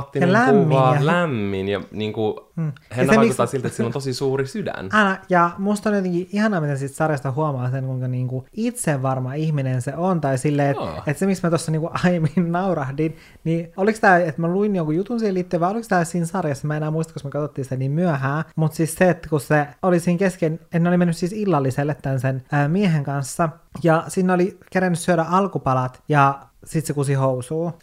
sympaattinen Ja lämmin kuva, ja- lämmin ja niin kuin, mm. Ja Henna se, vaikuttaa miksi- siltä, että sillä on tosi suuri sydän. Aina, ja musta on jotenkin ihanaa, miten siitä sarjasta huomaa sen, kuinka niinku itsevarma ihminen se on, tai silleen, että et se, miksi mä tuossa niinku aiemmin naurahdin, niin oliko tämä, että mä luin jonkun jutun siihen liittyen, vai oliko tämä siinä sarjassa, mä en enää muista, koska me katsottiin sitä niin myöhään, mutta siis se, että kun se oli siinä kesken, en oli mennyt siis illalliselle tämän sen ää, miehen kanssa, ja siinä oli kerännyt syödä alkupalat, ja sit se kusi housuu.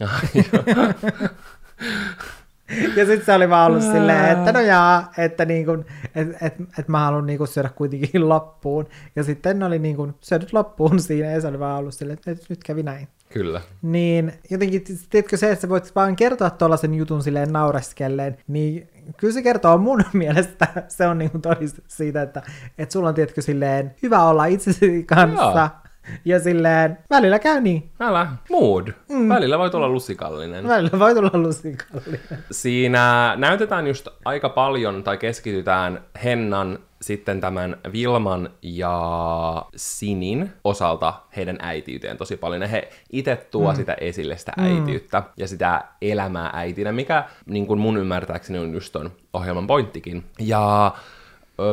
Ja sitten se oli vaan ollut silleen, että no jaa, että niinku, et, et, et mä haluan niinku syödä kuitenkin loppuun. Ja sitten ne oli niinku syödyt loppuun siinä ja se oli vaan ollut silleen, että nyt- kävi näin. Kyllä. Niin jotenkin, tiedätkö se, että sä voit vaan kertoa tuollaisen jutun silleen naureskellen, niin kyllä se kertoo mun mielestä, se on niinku todiste siitä, että, että sulla on tiedätkö silleen hyvä olla itsesi kanssa. Joo. Ja silleen, välillä käy niin. Älä, mood. Mm. Välillä voi tulla lusikallinen. Välillä voi tulla lusikallinen. Siinä näytetään just aika paljon, tai keskitytään Hennan, sitten tämän Vilman ja Sinin osalta heidän äitiyteen tosi paljon. Ja he itse tuo mm. sitä esille, sitä äitiyttä mm. ja sitä elämää äitinä, mikä niin kuin mun ymmärtääkseni on just ton ohjelman pointtikin. Ja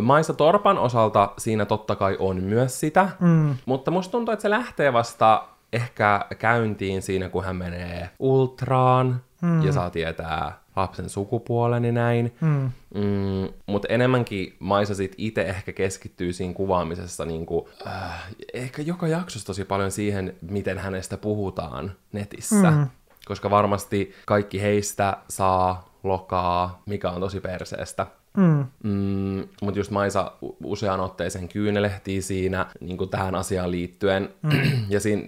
Maisa Torpan osalta siinä totta kai on myös sitä, mm. mutta musta tuntuu, että se lähtee vasta ehkä käyntiin siinä, kun hän menee ultraan mm. ja saa tietää lapsen sukupuolen ja näin. Mm. Mm, mutta enemmänkin Maisa sit itse ehkä keskittyy siinä kuvaamisessa niinku, äh, ehkä joka jaksossa tosi paljon siihen, miten hänestä puhutaan netissä. Mm. Koska varmasti kaikki heistä saa lokaa, mikä on tosi perseestä. Mm. Mm, mutta just Maisa useaan otteeseen kyynelehtii siinä niin kuin tähän asiaan liittyen. Mm. ja siinä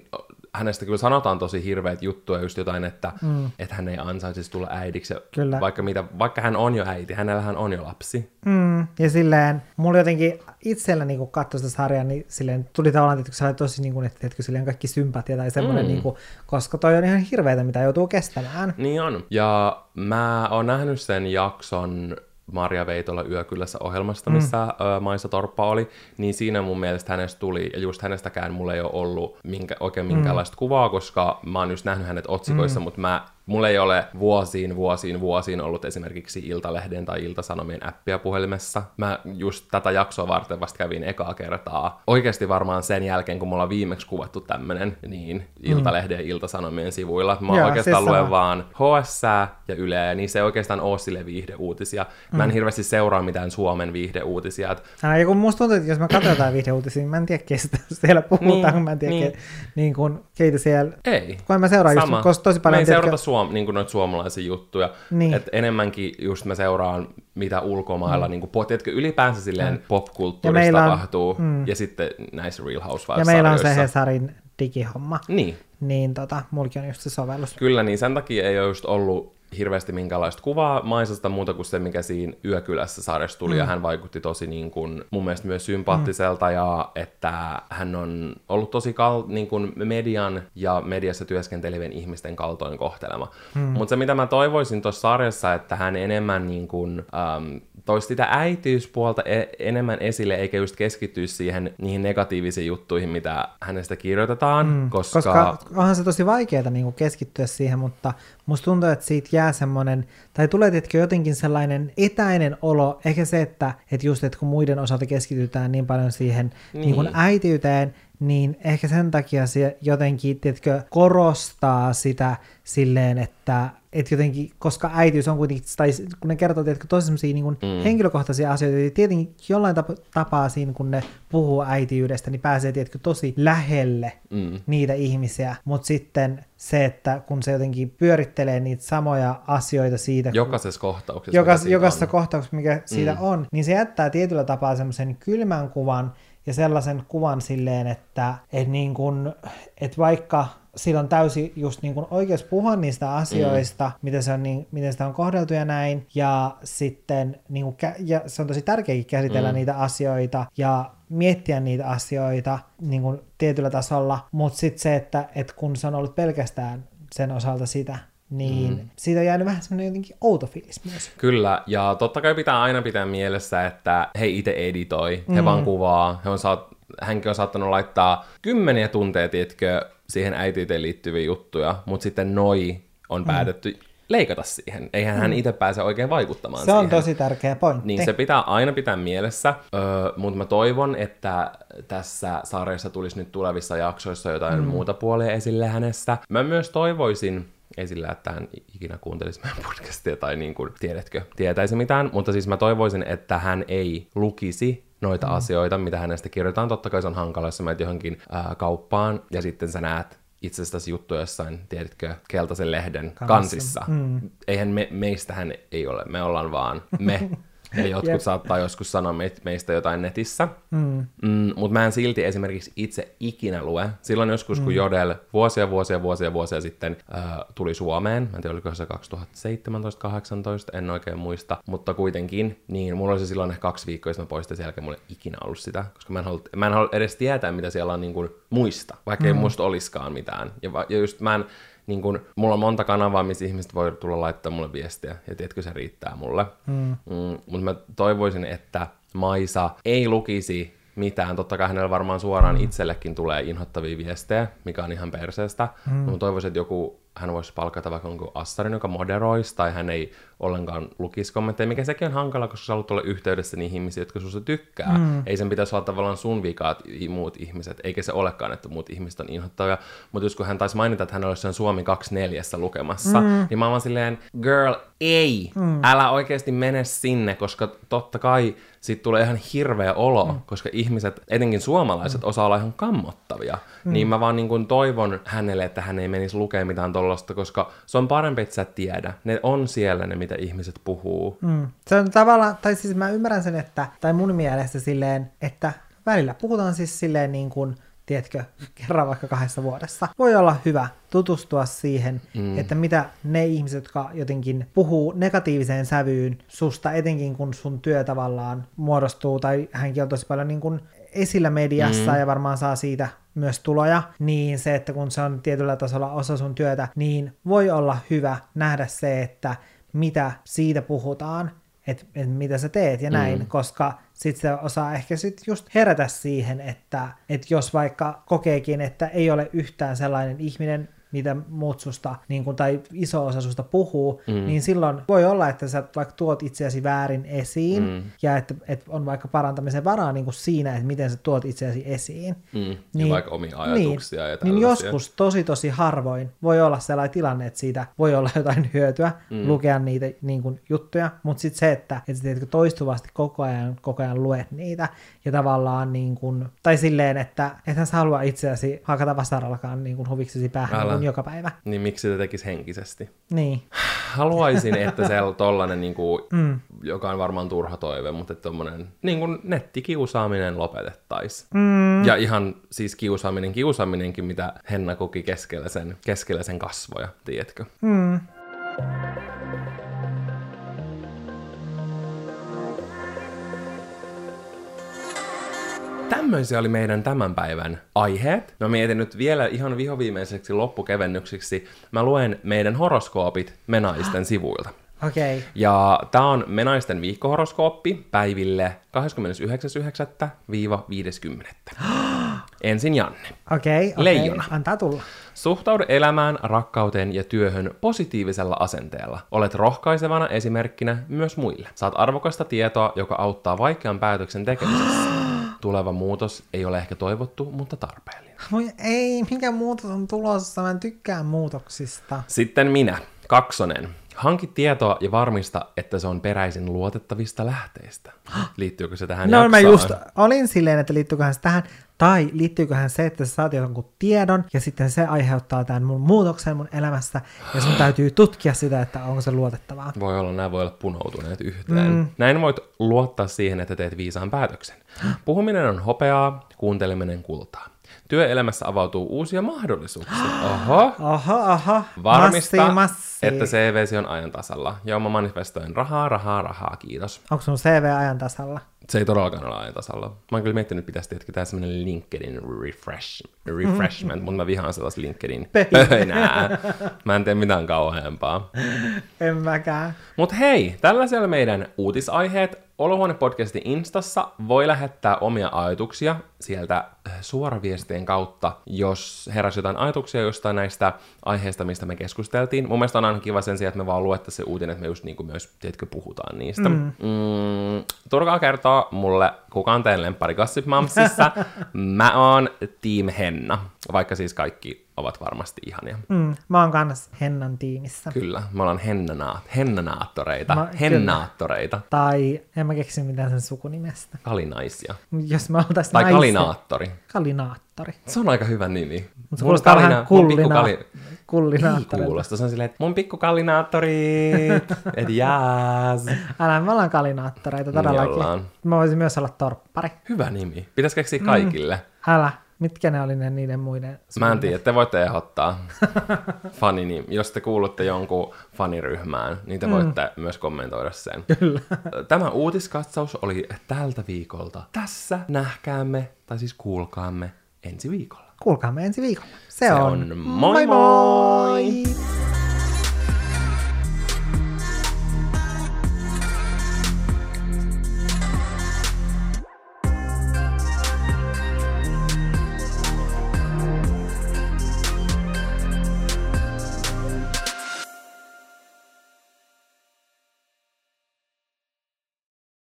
hänestä kyllä sanotaan tosi hirveät juttuja, just jotain, että, mm. että hän ei ansaitsisi tulla äidiksi. Kyllä. Vaikka, mitä, vaikka hän on jo äiti, hänellähän on jo lapsi. Mm, ja silleen, mulla jotenkin itsellä niin katsoi sitä sarjaa, niin silleen tuli tavallaan, että se oli tosi niin kuin, että, että silleen kaikki sympatia tai semmoinen, mm. niin kuin, koska toi on ihan hirveätä, mitä joutuu kestämään. Niin on. Ja mä oon nähnyt sen jakson Maria Veitola Yökylässä ohjelmasta, missä mm. ö, Maisa Torppa oli, niin siinä mun mielestä hänestä tuli, ja just hänestäkään mulla ei ole ollut minkä, oikein minkäänlaista mm. kuvaa, koska mä oon just nähnyt hänet otsikoissa, mm. mutta mä Mulla ei ole vuosiin, vuosiin, vuosiin ollut esimerkiksi Iltalehden tai Iltasanomien appia puhelimessa. Mä just tätä jaksoa varten vasta kävin ekaa kertaa. Oikeasti varmaan sen jälkeen, kun mulla on viimeksi kuvattu tämmönen, niin Iltalehden ja Iltasanomien sivuilla. Mä Joo, oikeastaan siis luen sama. vaan HS ja Yle, niin se ei oikeastaan oo sille viihdeuutisia. Mä en hirveästi seuraa mitään Suomen viihdeuutisia. Et Ää, ja kun musta tuntuu, että jos mä katson jotain viihdeuutisia, niin mä en tiedä, kestä siellä puhutaan, Niin, mä en tiedä, niin. niin. Ke, niin kun, keitä siellä... ei. Kun mä seuraa just, Sama. koska tosi paljon... Mä en seurata suom- niin noita suomalaisia juttuja. Niin. Et enemmänkin just mä seuraan, mitä ulkomailla, mm. niin kuin, tiedätkö, ylipäänsä silleen popkulttuurissa Ja meillä on- tapahtuu. Mm. Ja sitten näissä Real Housewives Ja meillä on se Hesarin digihomma. Niin. Niin tota, mullakin on just se sovellus. Kyllä, niin sen takia ei ole just ollut hirveästi minkälaista kuvaa Maisasta muuta kuin se, mikä siinä Yökylässä sarjassa tuli, mm. ja hän vaikutti tosi niin kuin, mun mielestä myös sympaattiselta, mm. ja että hän on ollut tosi kal- niin kuin median ja mediassa työskentelevien ihmisten kaltoin kohtelema. Mm. Mutta se, mitä mä toivoisin tuossa sarjassa, että hän enemmän niin kuin, ähm, toisi sitä äitiyspuolta e- enemmän esille, eikä just keskittyisi siihen niihin negatiivisiin juttuihin, mitä hänestä kirjoitetaan, mm. koska... Koska onhan se tosi vaikeaa niin kuin keskittyä siihen, mutta musta tuntuu, että siitä jää semmoinen, tai tulee tietenkin jotenkin sellainen etäinen olo, ehkä se, että, että just, että kun muiden osalta keskitytään niin paljon siihen niin. Niin kuin äitiyteen, niin ehkä sen takia se jotenkin, tiedätkö, korostaa sitä silleen, että että jotenkin, koska äitiys on kuitenkin, tai kun ne kertoo tiedätkö, tosi semmoisia niin mm. henkilökohtaisia asioita, niin tietenkin jollain tap- tapaa siinä, kun ne puhuu äitiydestä, niin pääsee tiedätkö, tosi lähelle mm. niitä ihmisiä, mutta sitten se, että kun se jotenkin pyörittelee niitä samoja asioita siitä. Jokaisessa kohtauksessa. Jokas, jokaisessa kohtauksessa, mikä siitä mm. on, niin se jättää tietyllä tapaa semmoisen kylmän kuvan ja sellaisen kuvan silleen, että et niin kun, et vaikka sillä on täysin just niin kuin oikeus puhua niistä asioista, mm. miten, se on niin, miten sitä on kohdeltu ja näin, ja sitten niin kuin, ja se on tosi tärkeäkin käsitellä mm. niitä asioita ja miettiä niitä asioita niin kuin tietyllä tasolla, mutta sitten se, että, että kun se on ollut pelkästään sen osalta sitä, niin mm. siitä on jäänyt vähän semmoinen jotenkin outo fiilis myös. Kyllä, ja totta kai pitää aina pitää mielessä, että he itse editoi, he mm. vaan kuvaa, he on saat, hänkin on saattanut laittaa kymmeniä tunteja, tiedätkö, siihen äitiyteen liittyviä juttuja, mutta sitten noi on mm. päätetty leikata siihen. Eihän mm. hän itse pääse oikein vaikuttamaan Se siihen. on tosi tärkeä pointti. Niin se pitää aina pitää mielessä, öö, mutta mä toivon, että tässä sarjassa tulisi nyt tulevissa jaksoissa jotain mm. muuta puolia esille hänestä. Mä myös toivoisin, esillä, että hän ikinä kuuntelisi meidän podcastia tai niin kuin, tiedätkö, tietäisi mitään, mutta siis mä toivoisin, että hän ei lukisi noita mm. asioita, mitä hänestä kirjoitetaan. Totta kai se on hankala, jos sä menet johonkin ää, kauppaan ja sitten sä näet itsestäsi juttu jossain, tiedätkö, keltaisen lehden Kanssa. kansissa. Mm. Eihän me, meistähän ei ole, me ollaan vaan me. Ja jotkut yep. saattaa joskus sanoa meistä jotain netissä. Mm. Mm, Mutta mä en silti esimerkiksi itse ikinä lue. Silloin joskus, mm. kun Jodel vuosia, vuosia, vuosia, vuosia sitten äh, tuli Suomeen, mä en tiedä, oliko se 2017-2018, en oikein muista, mutta kuitenkin, niin mulla oli se silloin ehkä kaksi viikkoa, jos mä poistin sen jälkeen, mulla ei ikinä ollut sitä, koska mä en halua, mä en halua edes tietää, mitä siellä on niin kuin muista, vaikka mm. ei musta olisikaan mitään. Ja, ja just mä en, niin kun, mulla on monta kanavaa, missä ihmiset voi tulla laittaa mulle viestiä, ja tiedätkö, se riittää mulle. Mm. Mm, mutta mä toivoisin, että Maisa ei lukisi mitään. Totta kai hänellä varmaan suoraan mm. itsellekin tulee inhottavia viestejä, mikä on ihan perseestä. Mm. Mutta toivoisin, että joku, hän voisi palkata vaikka jonkun Assarin, joka moderoisi, tai hän ei ollenkaan lukisi kommentteja, mikä sekin on hankala, koska sä haluat olla yhteydessä niihin ihmisiin, jotka susta tykkää. Mm. Ei sen pitäisi olla tavallaan sun vikaat muut ihmiset, eikä se olekaan, että muut ihmiset on inhottavia. Mutta jos kun hän taisi mainita, että hän olisi sen Suomi 24 lukemassa, mm. niin mä oon silleen, girl, ei, mm. älä oikeasti mene sinne, koska totta kai siitä tulee ihan hirveä olo, mm. koska ihmiset, etenkin suomalaiset, mm. osaa olla ihan kammottavia. Mm. Niin mä vaan niin kuin toivon hänelle, että hän ei menisi lukemaan mitään tollasta, koska se on parempi, että sä tiedä. Ne on siellä ne, mitä ihmiset puhuu. Mm. Se on tavallaan, tai siis mä ymmärrän sen, että, tai mun mielestä silleen, että välillä puhutaan siis silleen niin kuin, tiedätkö, kerran vaikka kahdessa vuodessa. Voi olla hyvä tutustua siihen, mm. että mitä ne ihmiset, jotka jotenkin puhuu negatiiviseen sävyyn susta, etenkin kun sun työ tavallaan muodostuu, tai hänkin on tosi paljon niin kuin esillä mediassa mm. ja varmaan saa siitä myös tuloja, niin se, että kun se on tietyllä tasolla osa sun työtä, niin voi olla hyvä nähdä se, että mitä siitä puhutaan, että et mitä sä teet ja näin, mm. koska sit se osaa ehkä sit just herätä siihen, että et jos vaikka kokeekin, että ei ole yhtään sellainen ihminen, mitä muut susta, niin kun, tai iso osa susta puhuu, mm. niin silloin voi olla, että sä vaikka tuot itseäsi väärin esiin, mm. ja että, että on vaikka parantamisen varaa niin kuin siinä, että miten sä tuot itseäsi esiin. Mm. Niin, ja vaikka omia ajatuksia niin, ja Niin joskus tosi tosi harvoin voi olla sellainen tilanne, että siitä voi olla jotain hyötyä mm. lukea niitä niin kuin, juttuja, mutta sitten se, että, että toistuvasti koko ajan, koko ajan luet niitä, ja tavallaan niin kuin, tai silleen, että ethän sä halua itseäsi hakata vasarallakaan niin kuin huviksesi päähän, Älä joka päivä. Niin miksi se tekisi henkisesti? Niin. Haluaisin, että se on tollanen, niin kuin, mm. joka on varmaan turha toive, mutta että tommonen niin kuin nettikiusaaminen lopetettaisiin. Mm. Ja ihan siis kiusaaminen, kiusaaminenkin, mitä Henna koki keskellä sen, keskellä sen kasvoja, tiedätkö? Mm. Tämmöisiä oli meidän tämän päivän aiheet. Mä mietin nyt vielä ihan vihoviimeiseksi loppukevennyksiksi. Mä luen meidän horoskoopit Menaisten sivuilta. Okei. Okay. Ja tää on Menaisten viikkohoroskooppi päiville 29.9.-50. Ensin Janne. Okei, okay, Leijona. Antaa tulla. Suhtaudu elämään, rakkauteen ja työhön positiivisella asenteella. Olet rohkaisevana esimerkkinä myös muille. Saat arvokasta tietoa, joka auttaa vaikean päätöksen tekemisessä. Tuleva muutos ei ole ehkä toivottu, mutta tarpeellinen. Voi ei, mikä muutos on tulossa? Mä en tykkää muutoksista. Sitten minä, kaksonen. Hanki tietoa ja varmista, että se on peräisin luotettavista lähteistä. Liittyykö se tähän No jaksoon? mä just olin silleen, että liittyyköhän se tähän, tai liittyyköhän se, että sä saat jonkun tiedon, ja sitten se aiheuttaa tämän mun muutoksen mun elämässä, ja sun täytyy tutkia sitä, että onko se luotettavaa. Voi olla, nämä voi olla punoutuneet yhteen. Mm. Näin voit luottaa siihen, että teet viisaan päätöksen. Puhuminen on hopeaa, kuunteleminen kultaa. Työelämässä avautuu uusia mahdollisuuksia. Oho! Oho, oho. Varmista, Massi, massi. että CVC on ajan tasalla. Joo, mä manifestoin rahaa, rahaa, rahaa, kiitos. Onko sun CV ajan tasalla? Se ei todellakaan ole ajan tasalla. Mä oon kyllä miettinyt, että pitäisi tehdä tää semmonen LinkedIn refresh, refreshment, mutta mä vihaan sellaista LinkedIn pöhinää. Mä en tee mitään kauheampaa. En mäkään. Mut hei, tällaisia meidän uutisaiheet. Olohuone-podcastin Instassa voi lähettää omia ajatuksia sieltä äh, suoraviestien kautta, jos heräsi jotain ajatuksia jostain näistä aiheista, mistä me keskusteltiin. Mun mielestä on aina kiva sen sijaan, että me vaan luettaisiin se uutinen, että me just niin kuin myös, tiedätkö, puhutaan niistä. Mm. Mm, turkaa kertoa mulle, kuka on teidän lemppari Gossip Mamsissa. Mä oon Team Henna, vaikka siis kaikki ovat varmasti ihania. Mm, mä oon kans Hennan tiimissä. Kyllä, me ollaan hennana- hennanaattoreita, Mä- hennaattoreita, Tai en mä keksi mitään sen sukunimestä. kalinaisia. Jos me oltais Tai naisia. kalinaattori. Kalinaattori. Se on aika hyvä nimi. Mutta se Mun kuulostaa vähän kalina- pikku kullina- Ei kullinaattorilta. kuulosta. Se on silleen, että mun pikku kalinaattorit, et jääs. Älä, me ollaan kalinaattoreita todellakin. ollaan. Mä voisin myös olla torppari. Hyvä nimi. Pitäis keksiä kaikille. Älä, mitkä ne oli ne niiden muiden? Mä en tiedä, te voitte ehdottaa faninimi. Jos te kuulutte jonkun faniryhmään, niin te voitte myös kommentoida sen. Kyllä. Tämä uutiskatsaus oli tältä viikolta. Tässä nähkäämme, tai siis kuulkaamme ensi viikolla. Kuulkaamme ensi viikolla. Se, Se on. on moi moi! moi!